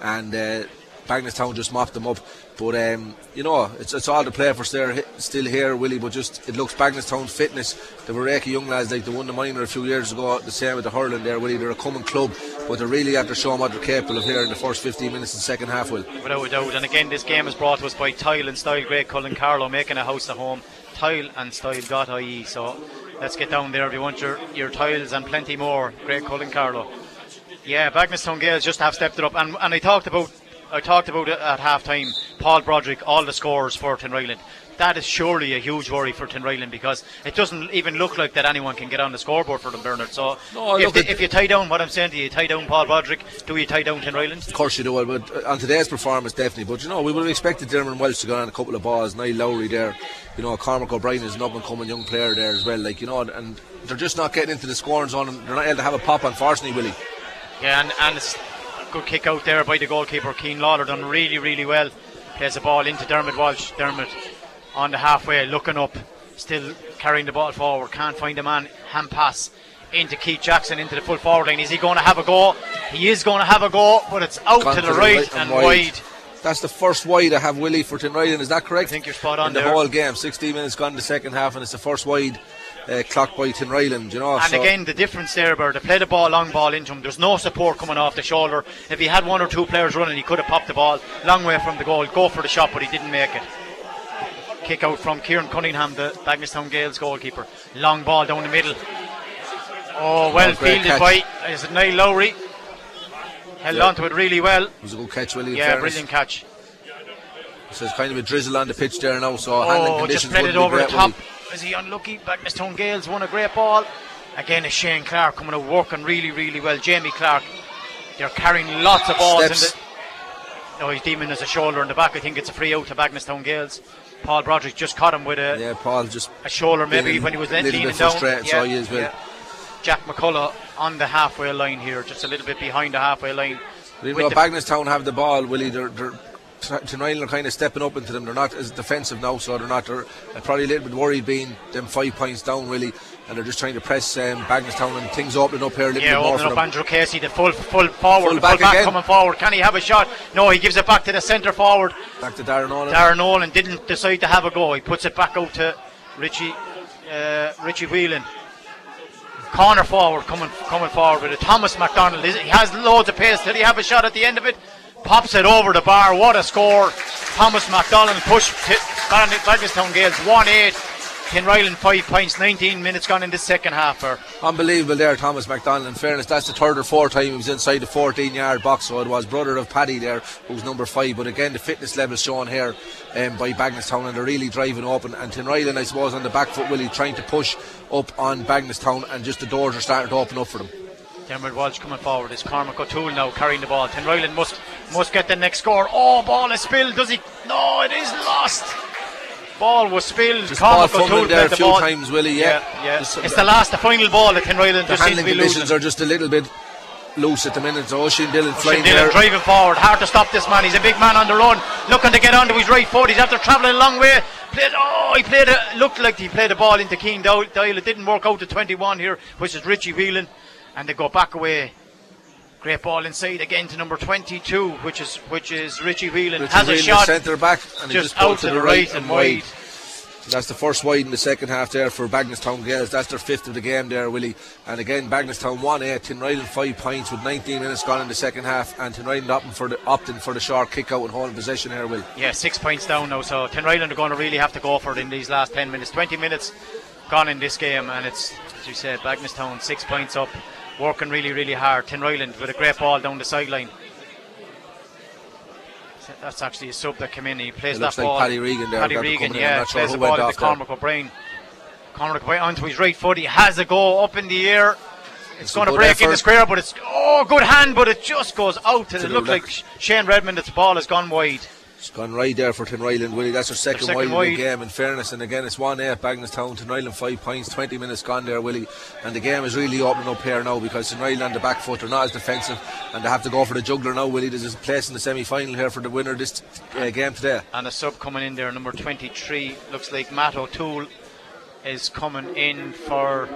and. Uh, Bagenalstown just mopped them up, but um, you know it's, it's all the play for there still here, Willie. But just it looks Bagenalstown's fitness. Were Reiki young lads like they won the minor a few years ago. The same with the hurling there, Willie. They're a coming club, but they're really after showing what they're capable of here in the first 15 minutes the second half. Will Without a doubt. And again, this game is brought to us by Tile and Style Great Cullen Carlow making a house at home. Tile and Style.ie. So let's get down there if you want your, your tiles and plenty more. Great Cullen Carlow. Yeah, Bagenalstown Gaels just have stepped it up. And, and I talked about I talked about it at half time. Paul Broderick, all the scores for Tinryland. That is surely a huge worry for Tinryland because it doesn't even look like that anyone can get on the scoreboard for them, Bernard. So No, if, the- if you tie down what I'm saying to you, tie down Paul Broderick, do you tie down Tinryland? Of course you do, but uh, on today's performance, definitely. But you know, we would have expected Dermot Walsh to go on a couple of balls. Niall Lowry there, you know, Cormac O'Brien is an up and coming young player there as well. Like you know, and they're just not getting into the scoring zone, and they're not able to have a pop. Unfortunately, Willie. Yeah, and, and it's a good kick out there by the goalkeeper, Keen Lawler, done really, really well. Plays the ball into Dermot Walsh. Dermot on the halfway, looking up, still carrying the ball forward. Can't find a man. Hand pass into Keith Jackson into the full forward line. Is he going to have a go? He is going to have a go, but it's out Gone to the right, and wide. That's the first wide I have Willie for Tinryland. Is that correct? I think you're spot on in the there. whole game. 16 minutes gone in the second half, and it's the first wide uh, clocked by Tinryland. You know, And so again, the difference there, Bird, they play the ball, long ball into him. There's no support coming off the shoulder. If he had one or two players running, he could have popped the ball long way from the goal, go for the shot, but he didn't make it. Kick out from Kieran Cunningham, the Bagenalstown Gaels goalkeeper. Long ball down the middle. Oh, well Oh, fielded catch. by is it Niall Lowry. Held Yeah. on to it really well. it was a good catch, Willie. Yeah, brilliant catch. So it's kind of a drizzle on the pitch there now. So handling Oh, just conditions played it over the top. Willie. Is he unlucky? Bagenalstown Gaels won a great ball. Again, it's Shane Clark coming out working really, really well. Jamie Clark, they're carrying lots of balls. The, no, he's deeming as a shoulder in the back. I think it's a free out to Bagenalstown Gaels. Paul Broderick just caught him with a, Yeah, Paul just a shoulder maybe when he was little leaning bit down. frustrated, so he is, Will. Jack McCullough on the halfway line here, just a little bit behind the halfway line. Though the- Bagenalstown have the ball, Willie, they're, they're Tinryland are kind of stepping up into them. They're not as defensive now, so they're not. They're probably a little bit worried being them five points down, really, and they're just trying to press um, Bagenalstown and things opening up here a little Yeah, bit more for up. Andrew Casey, the full full forward, Full the back full back coming forward. Can he have a shot? No, he gives it back to the centre forward. Back to Darren Nolan. Darren Nolan didn't decide to have a go. He puts it back out to Richie uh, Richie Whelan. Corner forward coming coming forward with it. Thomas McDonald. He has loads of pace. Did he have a shot at the end of it? Pops it over the bar. What a score! Thomas McDonald pushed Bagenalstown Gaels 1 8. Tinryland 5 points, 19 minutes gone in the second half. There. Unbelievable there, Thomas McDonald. In fairness, that's the third or fourth time he was inside the 14 yard box, so it was brother of Paddy there, who's number five. But again, the fitness level shown here um, by Bagenalstown, and they're really driving open. And Tinryland, I suppose, on the back foot, Willie, trying to push up on Bagenalstown, and just the doors are starting to open up for them. Dermot Walsh coming forward. It's Cormac O'Toole now carrying the ball. Tinryland must must get the next score. Oh, ball is spilled. Does he? No, it is lost. Ball was spilled. Just ball Cormac fumbling O'Toole there a the few ball. times, Willie, yeah. yeah. Just- it's the last, the final ball that Tinryland The just seems to handling conditions losing. are just a little bit loose at the minute. So Oisin Dillon flying Dillon driving forward, hard to stop this man. He's a big man on the run, looking to get onto his right foot. He's after travelling a long way. Played, oh, he played. A, looked like he played a ball into Keen Doyle. It didn't work out to 21 here, which is Richie Whelan, and they go back away. Great ball inside again to number 22, which is which is Richie Whelan. Richie has a shot centre back, and just just out to to the right right and and wide. wide. That's the first wide in the second half there for Bagenalstown Gaels. That's their fifth of the game there, Willie. And again, Bagenalstown 1 8, Tinryland 5 points with 19 minutes gone in the second half. And Tinryland opting for the, opting for the short kick out and holding possession here, Will. Yeah, six points down now. So Tinryland are going to really have to go for it in these last 10 minutes. 20 minutes gone in this game, and it's, as you said, Bagenalstown six points up, working really, really hard. Tin Tinryland with a great ball down the sideline. That's actually a sub that came in. He plays It that looks like ball. Paddy Regan there, Paddy Regan. Yeah, sure plays the ball into. Cormac O'Brien. Cormac O'Brien onto his right foot. He has a go up in the air. It's It's going to break in the square, but it's oh, good hand, but it just goes out. And it looked like Shane Redmond. That the ball has gone wide. It's gone right there for Tinryland, Willie. That's their second, second wide, in the game, in fairness. And again, it's 1 8, Bagenalstown, Tinryland 5 points, 20 minutes gone there, Willie. And the game is really opening up here now because Tinryland on the back foot, they're not as defensive and they have to go for the juggler now, Willie. There's a place in the semi final here for the winner of this uh, game today. And a sub coming in there, number 23. Looks like Matt O'Toole is coming in for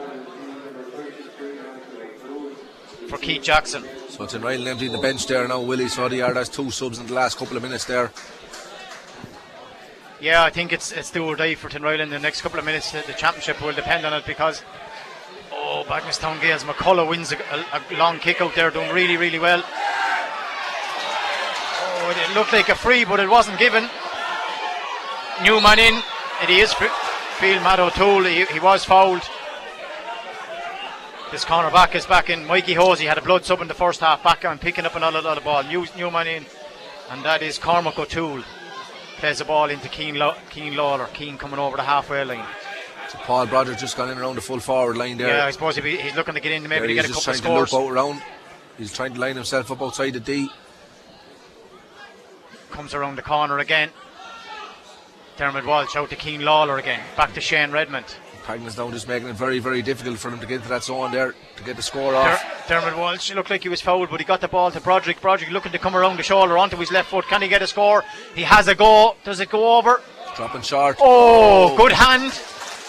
for Keith Jackson. So Tinryland emptying the bench there now, Willie. So they are, that's two subs in the last couple of minutes there. Yeah, I think it's it's do or die for in The next couple of minutes, the, the championship will depend on it because oh, Bagenalstown Gaels McCullough wins a, a, a long kick out there, doing really really well. Oh, it looked like a free, but it wasn't given. Newman in. It is field Matt O'Toole. He, he was fouled. This corner back is back in. Mikey Hosey had a blood sub in the first half, back on picking up another lot of ball. New, Newman in, and that is Cormac O'Toole. Plays the ball into Keen, Law- Keen Lawler. Keen coming over the halfway line. So Paul Broderick just gone in around the full forward line there. Yeah, I suppose he, he's looking to get in maybe There to get a couple trying of to loop scores. out around. He's trying to line himself up outside the D. Comes around the corner again. Dermot Walsh out to Keen Lawler again. Back to Shane Redmond. Pagnus now just making it very, very difficult for them to get into that zone there to get the score Der- off. Dermot Walsh looked like he was fouled, but he got the ball to Broderick. Broderick looking to come around the shoulder onto his left foot. Can he get a score? He has a go. Does it go over? Dropping short. Oh, good hand.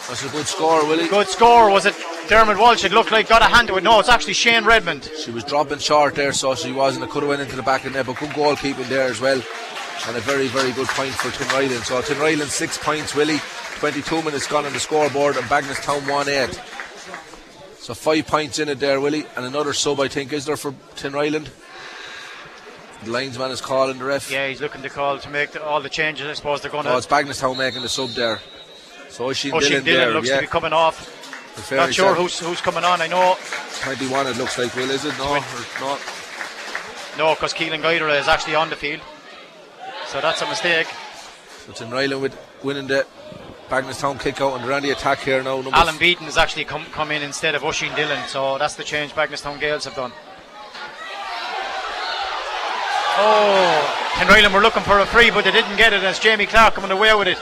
That's a good score, Willie. Good score. Was it Dermot Walsh? It looked like got a hand to it. No, it's actually Shane Redmond. She was dropping short there, so she wasn't. It could have went into the back of the net, but good goalkeeping there as well. And a very, very good point for Tinryland. So Tinryland six points, Willie. 22 minutes gone on the scoreboard, and Bagenalstown 1 8. So five points in it there, Willie. And another sub, I think, is there for Tinryland? The linesman is calling the ref. Yeah, he's looking to call to make the, all the changes. I suppose they're going to. Oh, it's Bagenalstown making the sub there. So Oisin Pushing Dillon, Dillon there, looks yeah. to be coming off. Not sure who's who's coming on. I know 21 it looks like, Will, is it? No, or not. no, because Keelan Guidera is actually on the field. So that's a mistake. So Tinryland with winning the Bagenalstown kick out and they're on the attack here now. Alan Beaton has actually come come in instead of Oisin Dillon. So that's the change Bagenalstown Gaels have done. Oh, Tinryland were looking for a free, but they didn't get it. And it's Jamie Clark coming away with it.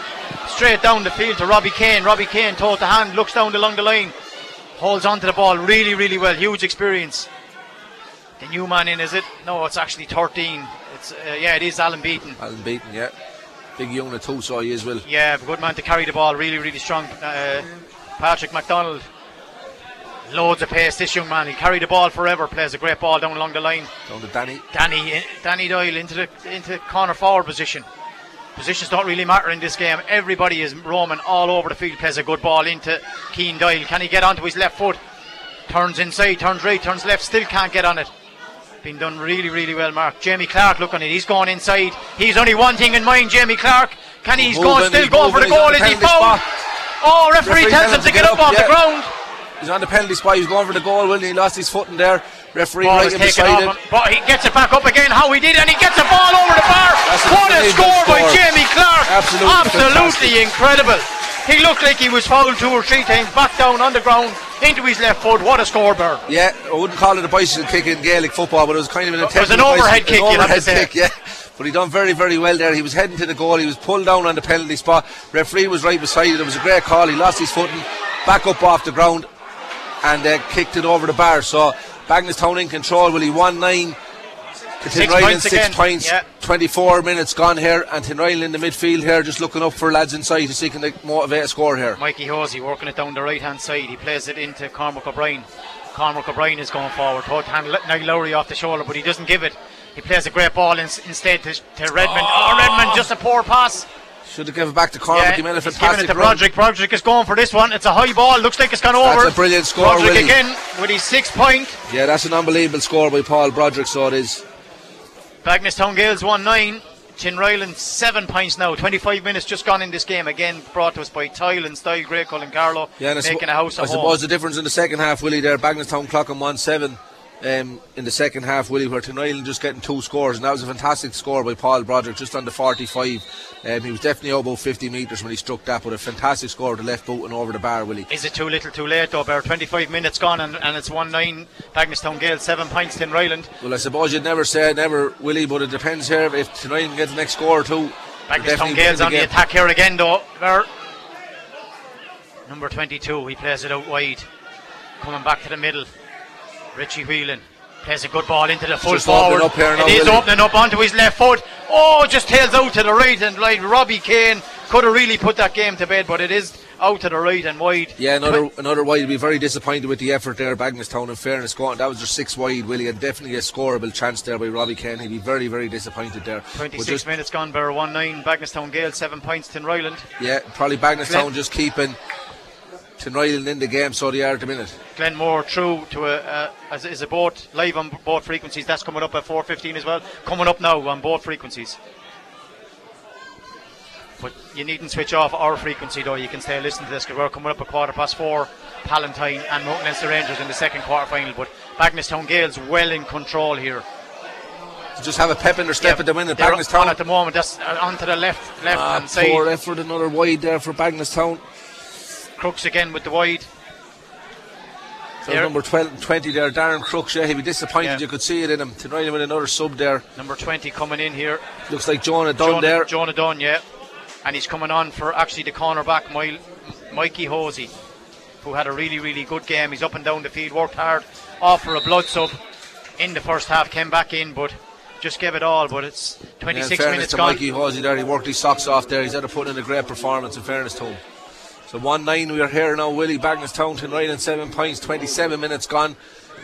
Straight down the field to Robbie Kane. Robbie Kane told the hand, looks down along the line, holds onto the ball really, really well. Huge experience. The new man in, is it? No, it's actually 13. It's uh, yeah, it is Alan Beaton. Alan Beaton, yeah. Big unit too, so he is well. Yeah, good man to carry the ball. Really, really strong. Uh, Patrick McDonald. Loads of pace. This young man, he carry the ball forever. Plays a great ball down along the line. Down to Danny. Danny, Danny Doyle into the into corner forward position. Positions don't really matter in this game. Everybody is roaming all over the field. Plays a good ball into Keen Doyle. Can he get onto his left foot? Turns inside, turns right, turns left. Still can't get on it. Been done really, really well, Mark. Jamie Clark looking at it. He's going inside. He's only one thing in mind, Jamie Clark. Can he? He's Moving, going, still he's going for the goal. he's Is he the fouled? Oh, referee, Referee tells him to get up, off yeah. the ground. He's on the penalty spot. He was going for the goal, Will. He lost his footing there. Referee Ball right in beside him, but he gets it back up again. How he did, and he gets the ball over the bar. That's What a unbelievable score by. Jamie Clark! Absolutely Absolutely incredible. He looked like he was fouled two or three times, back down on the ground into his left foot. What a score, Bird. Yeah, I wouldn't call it a bicycle kick in Gaelic football, but it was kind of an attempt. It was a overhead bicycle- kick, an you'd have to overhead kick, yeah. But he done very, very well there. He was heading to the goal. He was pulled down on the penalty spot. Referee was right beside it. It was a great call. He lost his footing, back up off the ground, and uh, kicked it over the bar. So Bagenalstown in control, Willie 1 9. Six Tinryland points six again, points, yeah. 24 minutes gone here, and Tinryland in the midfield here, just looking up for lads inside to see can they motivate a score here. Mikey Hosey working it down the right hand side. He plays it into Cormac O'Brien. Cormac O'Brien is going forward. Thought hand Niall Lowry off the shoulder, but he doesn't give it. He plays a great ball in, instead to, to Redmond. Oh. Redmond, just a poor pass. Should have given it back to Cormac. he a he's giving it fantastic to. Broderick. Broderick is going for this one. It's a high ball. Looks like it's gone over. That's a brilliant score, Broderick Willie. again with his six point. Yeah, that's an unbelievable score by Paul Broderick, so it is. Bagenalstown Gaels 1 9. Tinryland 7 points now. 25 minutes just gone in this game. Again brought to us by Tile and Style, Grey Cullen Carlow. Yeah, and I making suppo- a house I home. suppose the difference in the second half, Willie, there, Bagenalstown clocking 1 7 um, in the second half, Willie, where Tinryland just getting two scores, and that was a fantastic score by Paul Broderick, just on the 45. Um, he was definitely out about 50 metres when he struck that, but a fantastic score with the left boot and over the bar, Willie. Is it too little too late though? About 25 minutes gone and, and it's 1 9. Bagenalstown Gaels 7 points. Tinryland. Well, I suppose you'd never say never, Willie, but it depends here if Tinryland gets the next score or two. they'll Bagenalstown Gaels on the attack here again though. There. Number 22, he plays it out wide. Coming back to the middle. Richie Whelan plays a good ball into the full just forward. up here now, it is opening up onto his left foot. Oh, just tails out to the right and like Robbie Kane could have really put that game to bed, but it is out to the right and wide. Yeah, another another wide. We'll be very disappointed with the effort there, Bagenalstown. In fairness, going that was their six wide, Willie, and definitely a scoreable chance there by Robbie Kane. He'd be very, very disappointed there. 26 just- minutes gone, Bear 1 9. Bagenalstown Gale 7 points, Tinryland. Yeah, probably Bagenalstown Glen- just keeping Tinryland in the game, so they are at the minute. Glenmore through to a, a as is a boat live on both frequencies. That's coming up at 4:15 as well. Coming up now on both frequencies. But you needn't switch off our frequency though. You can stay and listen to this because we're coming up at quarter past four. Palatine and Mount Leinster Rangers in the second quarter final. But Bagenalstown Gaels well in control here. Just have a pep in their step Yeah, at the minute. on at the moment. That's uh, onto the left left Ah, hand side. poor effort, another wide there for Bagenalstown. Crooks again with the wide. So There- number 12, 20 there, Darren Crooks. Yeah, he'd be disappointed. Yeah. You could see it in him. Tinryland with another sub there. Number 20 coming in here. Looks like Jonah Dunn Jonah, there. Jonah Dunn, yeah. And he's coming on for actually the cornerback, Mi- Mikey Hosey, who had a really, really good game. He's up and down the field, worked hard, off for a blood sub in the first half, came back in, but just gave it all. But it's Yeah, in 26 fairness minutes to gone. Mikey Hosey there, he worked his socks off there. He's had to put in a great performance. In fairness to him. So one nine, we are here now. Willie Bagenalstown, Tinryland seven points, 27 minutes gone.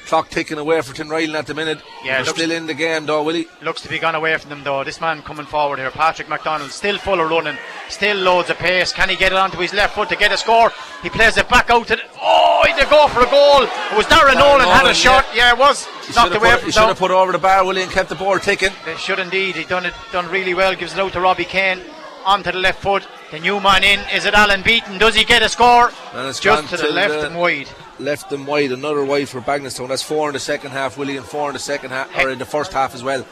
Clock ticking away for Tinryland at the minute. Yeah, They're still in the game though, Willie. Looks to be gone away from them though. This man coming forward here, Patrick McDonald, still full of running, still loads of pace. Can he get it onto his left foot to get a score? He plays it back out to the. Oh, he did go for a goal. It was Darren Nolan had a shot. Yeah, it was. He Knocked away put, from he should have put over the bar, Willie, and kept the ball ticking. They should indeed. He done it done really well. Gives it out to Robbie Kane onto the left foot. The new man in. Is it Alan Beaton? Does he get a score? And it's Just gone to the left the- and wide. Left them wide, another wide for Bagenalstown. That's four in the second half, Willie, and four in the second half, or in the first half as well.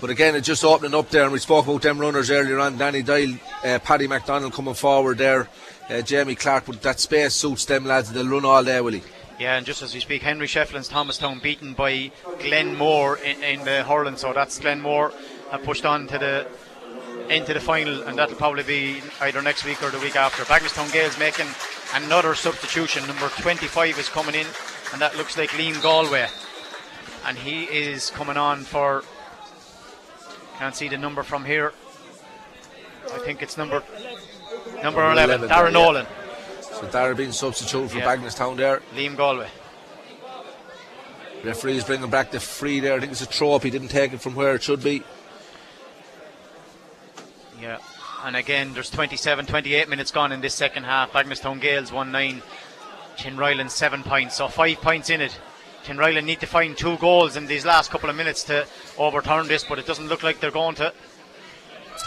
But again, it's just opening up there, and we spoke about them runners earlier on. Danny Doyle, uh, Paddy McDonald coming forward there, uh, Jamie Clark. But that space suits them lads. They'll run all day, Willie. Yeah, and just as we speak, Henry Shefflin's Thomastown beaten by Glenmore in, in the hurling. So that's Glenmore have pushed on to the into the final, and that'll probably be either next week or the week after. Bagenalstown Gaels making another substitution. Number 25 is coming in, and that looks like Liam Galway, and he is coming on for. Can't see the number from here. I think it's number number Number 11, 11 Darren yeah. Nolan, So Darren being substituted for Yeah. Bagenalstown there. Liam Galway. Referee's bringing back the free there. I think it's a throw up. He didn't take it from where it should be. Yeah, and again, there's 27, 28 minutes gone in this second half. Bagenalstown Gaels 1 9, Tinryland 7 points, so 5 points in it. Tinryland need to find two goals in these last couple of minutes to overturn this, but it doesn't look like they're going to.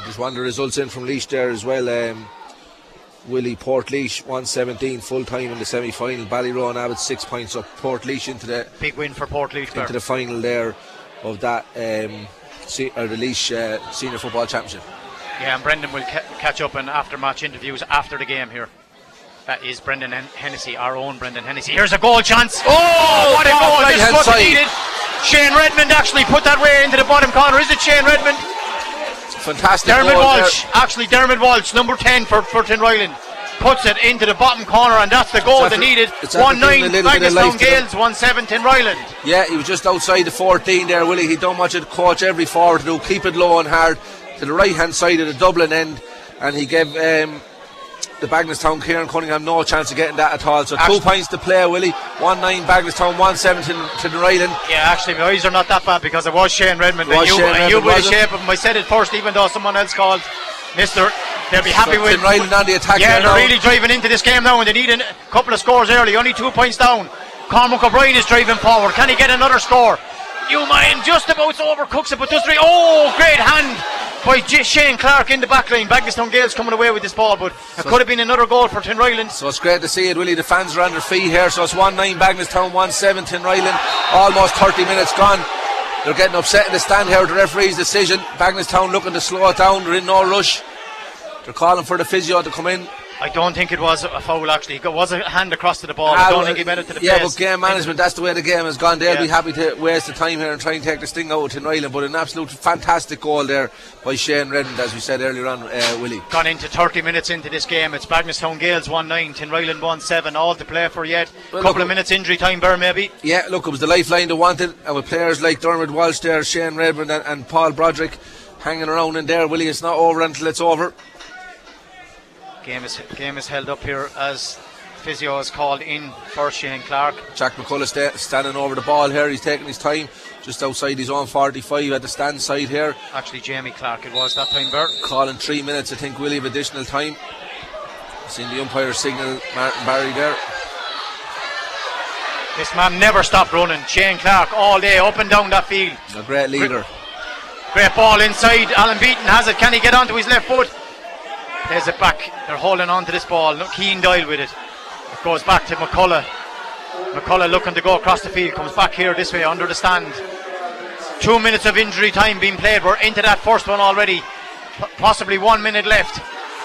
Just one of the results in from Laois there as well. Um, Willie Portlaoise 117 full time in the semi final. Ballyroan Abbey six points up. Portlaoise into the Big win for Portlaoise. into the final there of that um, or the Laois uh, Senior Football Championship. Yeah, and Brendan will ca- catch up in after match interviews after the game here. That is Brendan Hen- Hennessy, our own Brendan Hennessy. Here's a goal chance. Oh, oh what a goal! right This is what needed. Shane Redmond actually put that way into the bottom corner. Is it Shane Redmond? Fantastic Dermot goal there. Walsh, actually Dermot Walsh, number 10 for, for Tinryland. puts it into the bottom corner, and that's the goal It's they needed. 1 9 giving a little bit of Bagenalstown life. Gaels, 1 7 Ryland. Yeah, he was just outside the 14 there, Willie. He done what you'd coach every forward to do, keep it low and hard to the right hand side of the Dublin end, and he gave um, the Bagenalstown Kieran Cunningham no chance of getting that at all. So two points to play, Willie. 1 9 Bagenalstown, 1 7 to, to the Ryland. Yeah, actually, my eyes are not that bad because it was Shane Redmond. It was and you, Shane and you with the shape of him. I said it first, even though someone else called Mister. They'll be happy So with Ryland on the attack Yeah, they're now. really driving into this game now, and they need a couple of scores early. Only two points down. Cormac O'Brien is driving forward. Can he get another score? You mind just about overcooks it, but does three. Oh, great hand by J- Shane Clark in the back line. Bagenalstown Gaels coming away with this ball, but it could have been another goal for Tinryland. So it's great to see it, Willie. The fans are on their feet here. So it's 1 9 Bagenalstown, 1 7 Ryland. Almost 30 minutes gone. They're getting upset in the stand here with the referee's decision. Bagenalstown looking to slow it down. They're in no rush. They're calling for the physio to come in. I don't think it was a foul actually. It was a hand across to the ball. I don't think he meant it to the yeah, face. but game management, that's the way the game has gone. They'll Yeah. be happy to waste the time here and try and take the sting out of Tinryland. But an absolute fantastic goal there by Shane Redmond, as we said earlier on, uh, Willie. Gone into 30 minutes into this game. It's Bagenalstown Gaels 1 9, Tinryland 1 7. All to play for yet. Well, Couple look- of minutes injury time, Bear, maybe. Yeah, look, it was the lifeline they wanted, and with players like Dermot Walsh there, Shane Redmond, and, and Paul Broderick hanging around in there, Willie, it's not over until it's over. Game is game is held up here as physio is called in for Shane Clark. Jack McCullough sta- standing over the ball here, he's taking his time just outside his own 45 at the stand side here, Actually, Jamie Clark it was that time, Bear. calling three minutes, I think, we'll have additional time. Seeing the umpire signal Martin Barry there. This man never stopped running. Shane Clark all day up and down that field. A great leader. Great ball inside. Alan Beaton has it. Can he get onto his left foot? There's it back. They're holding on to this ball. Look, Keane Doyle with it. It goes back to McCullough. McCullough looking to go across the field. Comes back here this way under the stand. Two minutes of injury time being played. We're into that first one already. P- possibly one minute left.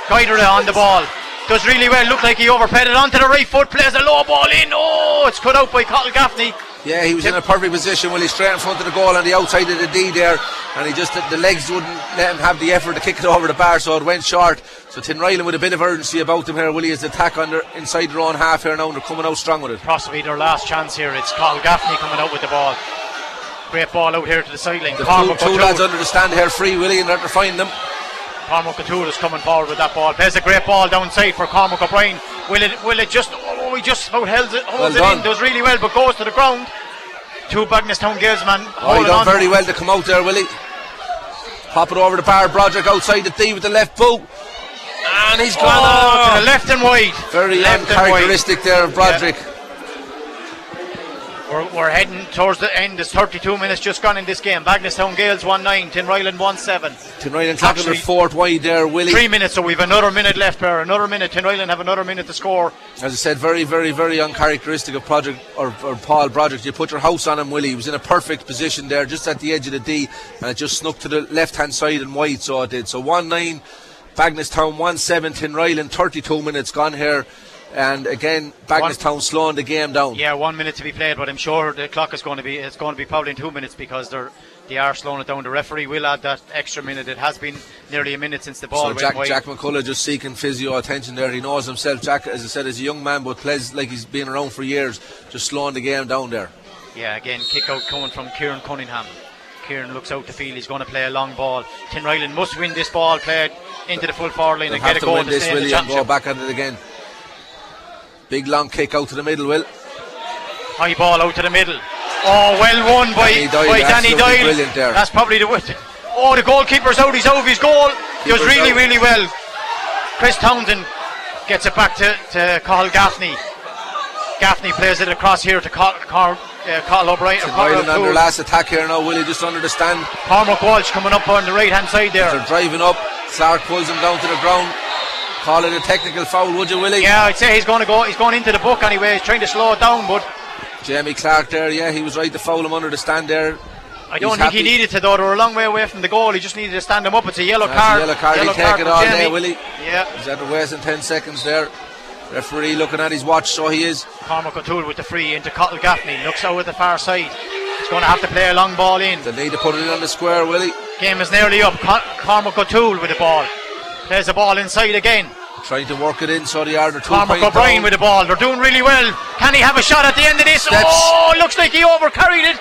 Guidera on the ball. Does really well. Look like he overplayed it onto the right foot. Plays a low ball in. Oh, it's cut out by Cathal Gaffney. Yeah, he was in a perfect position, Willie, straight in front of the goal on the outside of the D there, and he just the legs wouldn't let him have the effort to kick it over the bar, so it went short. So Tinryland with a bit of urgency about them here, Willie, the attack on their, inside their own half here now, and they're coming out strong with it. possibly their last chance here. It's Cathal Gaffney coming out with the ball. Great ball out here to the sideline. The two, two lads under the stand here, free, Willie, and they're to find them. Cormac O'Toole is coming forward with that ball. Plays a great ball downside for Cormac O'Brien. Will it? Will it just? Oh, he just about holds it, holds Well it in. Does really well, but goes to the ground. Two Bagenalstown Gaels man Oh, he done on. very well to come out there, Willie. Pop it over the bar, Broderick outside the D with the left boot. And he's gone Oh, to the left and wide. Very left and wide. uncharacteristic there of Broderick. We're, we're heading towards the end. There's 32 minutes just gone in this game. Bagenalstown Gaels 1 9, Tinryland 1 7. Tinryland tackling their fourth wide there, Willie. Three minutes, so we've another minute left there. Another minute. Tinryland have another minute to score. As I said, very, very, very uncharacteristic of Project or, or Paul Broderick. You put your house on him, Willie. He was in a perfect position there, just at the edge of the D, and it just snuck to the left hand side and wide, so it did. So 1 9, Bagenalstown 1 7, Tinryland, 32 minutes gone here. And again, Bagenalstown slowing the game down. Yeah, one minute to be played, but I'm sure the clock is going to be it's going to be probably in two minutes because they're they are slowing it down. The referee will add that extra minute. It has been nearly a minute since the ball So went Jack, wide. Jack McCullough just seeking physio attention there. He knows himself. Jack, as I said, is a young man, but plays like he's been around for years, just slowing the game down there. Yeah, again, kick out coming from Kieran Cunningham. Kieran looks out the field. He's going to play a long ball. Tinryland must win this ball played into the full forward line They'll and get a to goal win to this, stay in the and go back at it again. Big long kick out to the middle, Will. High ball out to the middle. Oh, well won by Danny Doyle, by Danny Doyle. brilliant there. That's probably the width. Oh, the goalkeeper's out. He's out of his goal. Does Keeper's really, out. really well. Chris Townsend gets it back to, to Cathal Gaffney. Gaffney plays it across here to Carl, Cahill, uh, Cahill O'Brien. Cahill Ireland on their last attack here now, Willie, just under the stand. Cormac Walsh coming up on the right hand side there. They're driving up. Clark pulls him down to the ground. Call it a technical foul, would you, Willie? Yeah, I'd say he's going to go. He's going into the book anyway. He's trying to slow it down, but Jamie Clark there, yeah, he was right to foul him under the stand there. I don't He's think he needed to. Though they were a long way away from the goal. He just needed to stand him up. It's a yellow That's a card. yellow card. He'll take it all day, Jamie. will he? Yeah. He's at the wasting 10 seconds there. Referee looking at his watch, so he is. Cormac O'Toole with the free into Cathal Gaffney. Looks out at the far side. He's going to have to play a long ball in. They need to put it in on the square, Willie. Game is nearly up. Cormac O'Toole with the ball. Plays the ball inside again. Trying to work it in, so they are. Two Cormac O'Brien with the ball. They're doing really well. Can he have a shot at the end of this? Steps. Oh, looks like he overcarried it.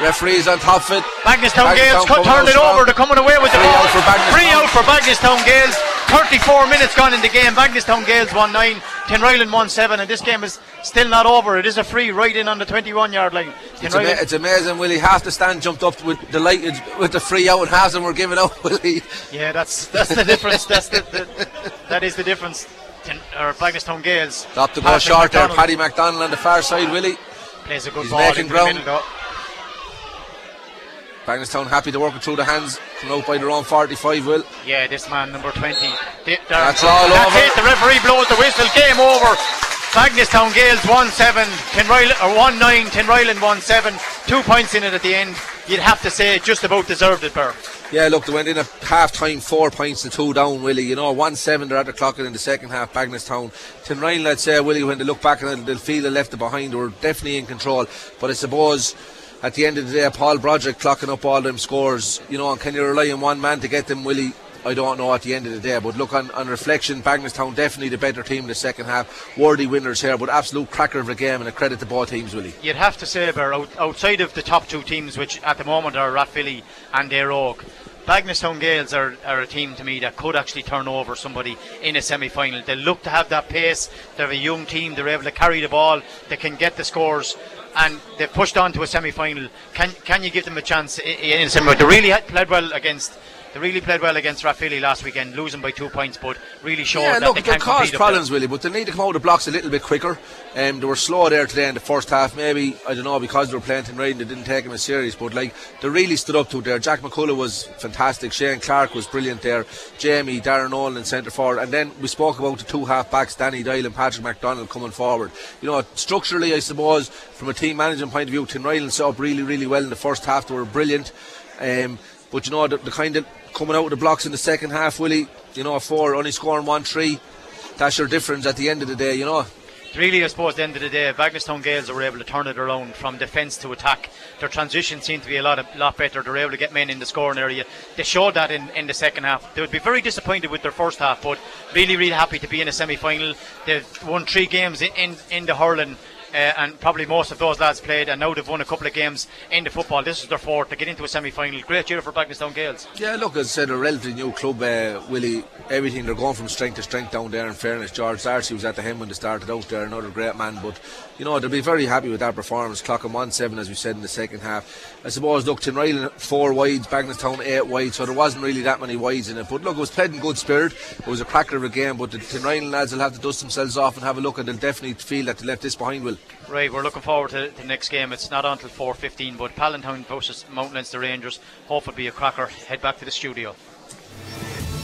Referees on top of it. Bagenalstown Gaels turned out it over. strong. They're coming away with the ball. out. Free out for Bagenalstown Gaels. 34 minutes gone in the game. Bagenalstown Gaels 1 9. Tinryland 1 7. And this game is still not over. It is a free right in on the 21 yard line. It's, ama- it's amazing, Willie. Half the stand jumped up with delighted with the free out, and half of them were giving out, [laughs] Willie. yeah, that's that's the difference. That's the, the that is the difference. Tin, or Bagenalstown Gaels. To go Patrick short there. Paddy McDonald on the far side, Willie. plays a good He's ball making ground. Bagenalstown happy to work it through the hands, coming out by their own 45, Will. Yeah, this man, number 20. Th- That's all that's over. it. The referee blows the whistle. Game over. Bagenalstown Gaels 1 7, Tinryland, or uh, 1 9, Tinryland 1 7. Two points in it at the end. You'd have to say just about deserved it, Burr. Yeah, look, they went in at half time, four points to two down, Willie. You know, 1 7, they're at the clock in the second half, Bagenalstown. Tinryan, let's say, Willie, when they look back and they'll feel they left it behind, they were definitely in control. But I suppose at the end of the day, Paul Broderick clocking up all them scores, you know, and can you rely on one man to get them, Willie? I don't know at the end of the day, but look on, on reflection, Bagenalstown definitely the better team in the second half. Worthy winners here, but absolute cracker of a game and a credit to both teams, Willie. You'd have to say, out, outside of the top two teams, which at the moment are Rathvilly and Éire Óg, Bagenalstown Gaels are, are a team to me that could actually turn over somebody in a semi final. They look to have that pace, they're a young team, they're able to carry the ball, they can get the scores. And they've pushed on to a semi-final. Can can you give them a chance i- i- in a semi? They really had played well against. They really played well against Rathvilly last weekend, losing by two points, but really showed Yeah, that look, they can cause problems, really, but they need to come out of the blocks a little bit quicker. Um, they were slow there today in the first half. Maybe, I don't know, because they were playing Tinraden, they didn't take them as serious, but like, they really stood up to it there. Jack McCullough was fantastic. Shane Clark was brilliant there. Jamie, Darren Nolan in centre forward. And then we spoke about the two half backs, Danny Doyle and Patrick McDonald coming forward. You know, structurally, I suppose, from a team management point of view, Tinraden set up really, really well in the first half. They were brilliant. Um, but you know, the, the kind of coming out of the blocks in the second half, Willie, you know, four, only scoring one, three. That's your difference at the end of the day, you know. really, I suppose, at the end of the day, Bagenalstown Gaels were able to turn it around from defence to attack. Their transition seemed to be a lot, a lot better. They're able to get men in the scoring area. They showed that in, in the second half. They would be very disappointed with their first half, but really, really happy to be in a semi final. They've won three games in, in, in the hurling. Uh, and probably most of those lads played, and now they've won a couple of games in the football. This is their fourth to get into a semi-final. Great year for Bagenalstown Gaels. Yeah, look, as I said, a relatively new club, uh, Willie. Everything they're going from strength to strength down there. In fairness, George Darcy was at the helm when they started out there, another great man. But you know they'll be very happy with that performance. Clocking one seven, as we said in the second half. I suppose, look, Tinryland four wides, Bagenalstown eight wide, so there wasn't really that many wides in it. But look, it was played in good spirit. It was a cracker of a game. But the Tinryland lads will have to dust themselves off and have a look, and they'll definitely feel that they left this behind. Will. Right, we're looking forward to the next game. It's not until 4.15, but Palatine versus Mount Leinster Rangers. Hope it'll be a cracker. Head back to the studio.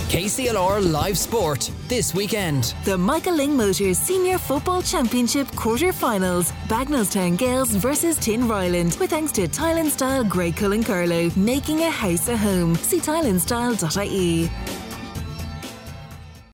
KCLR Live Sport this weekend. The Michael Lyng Motors Senior Football Championship quarter-finals. Bagenalstown Gaels versus Tinryland. With thanks to Tile and Style Grey Cullen Carlow, making a house a home. See tileandstyle.ie.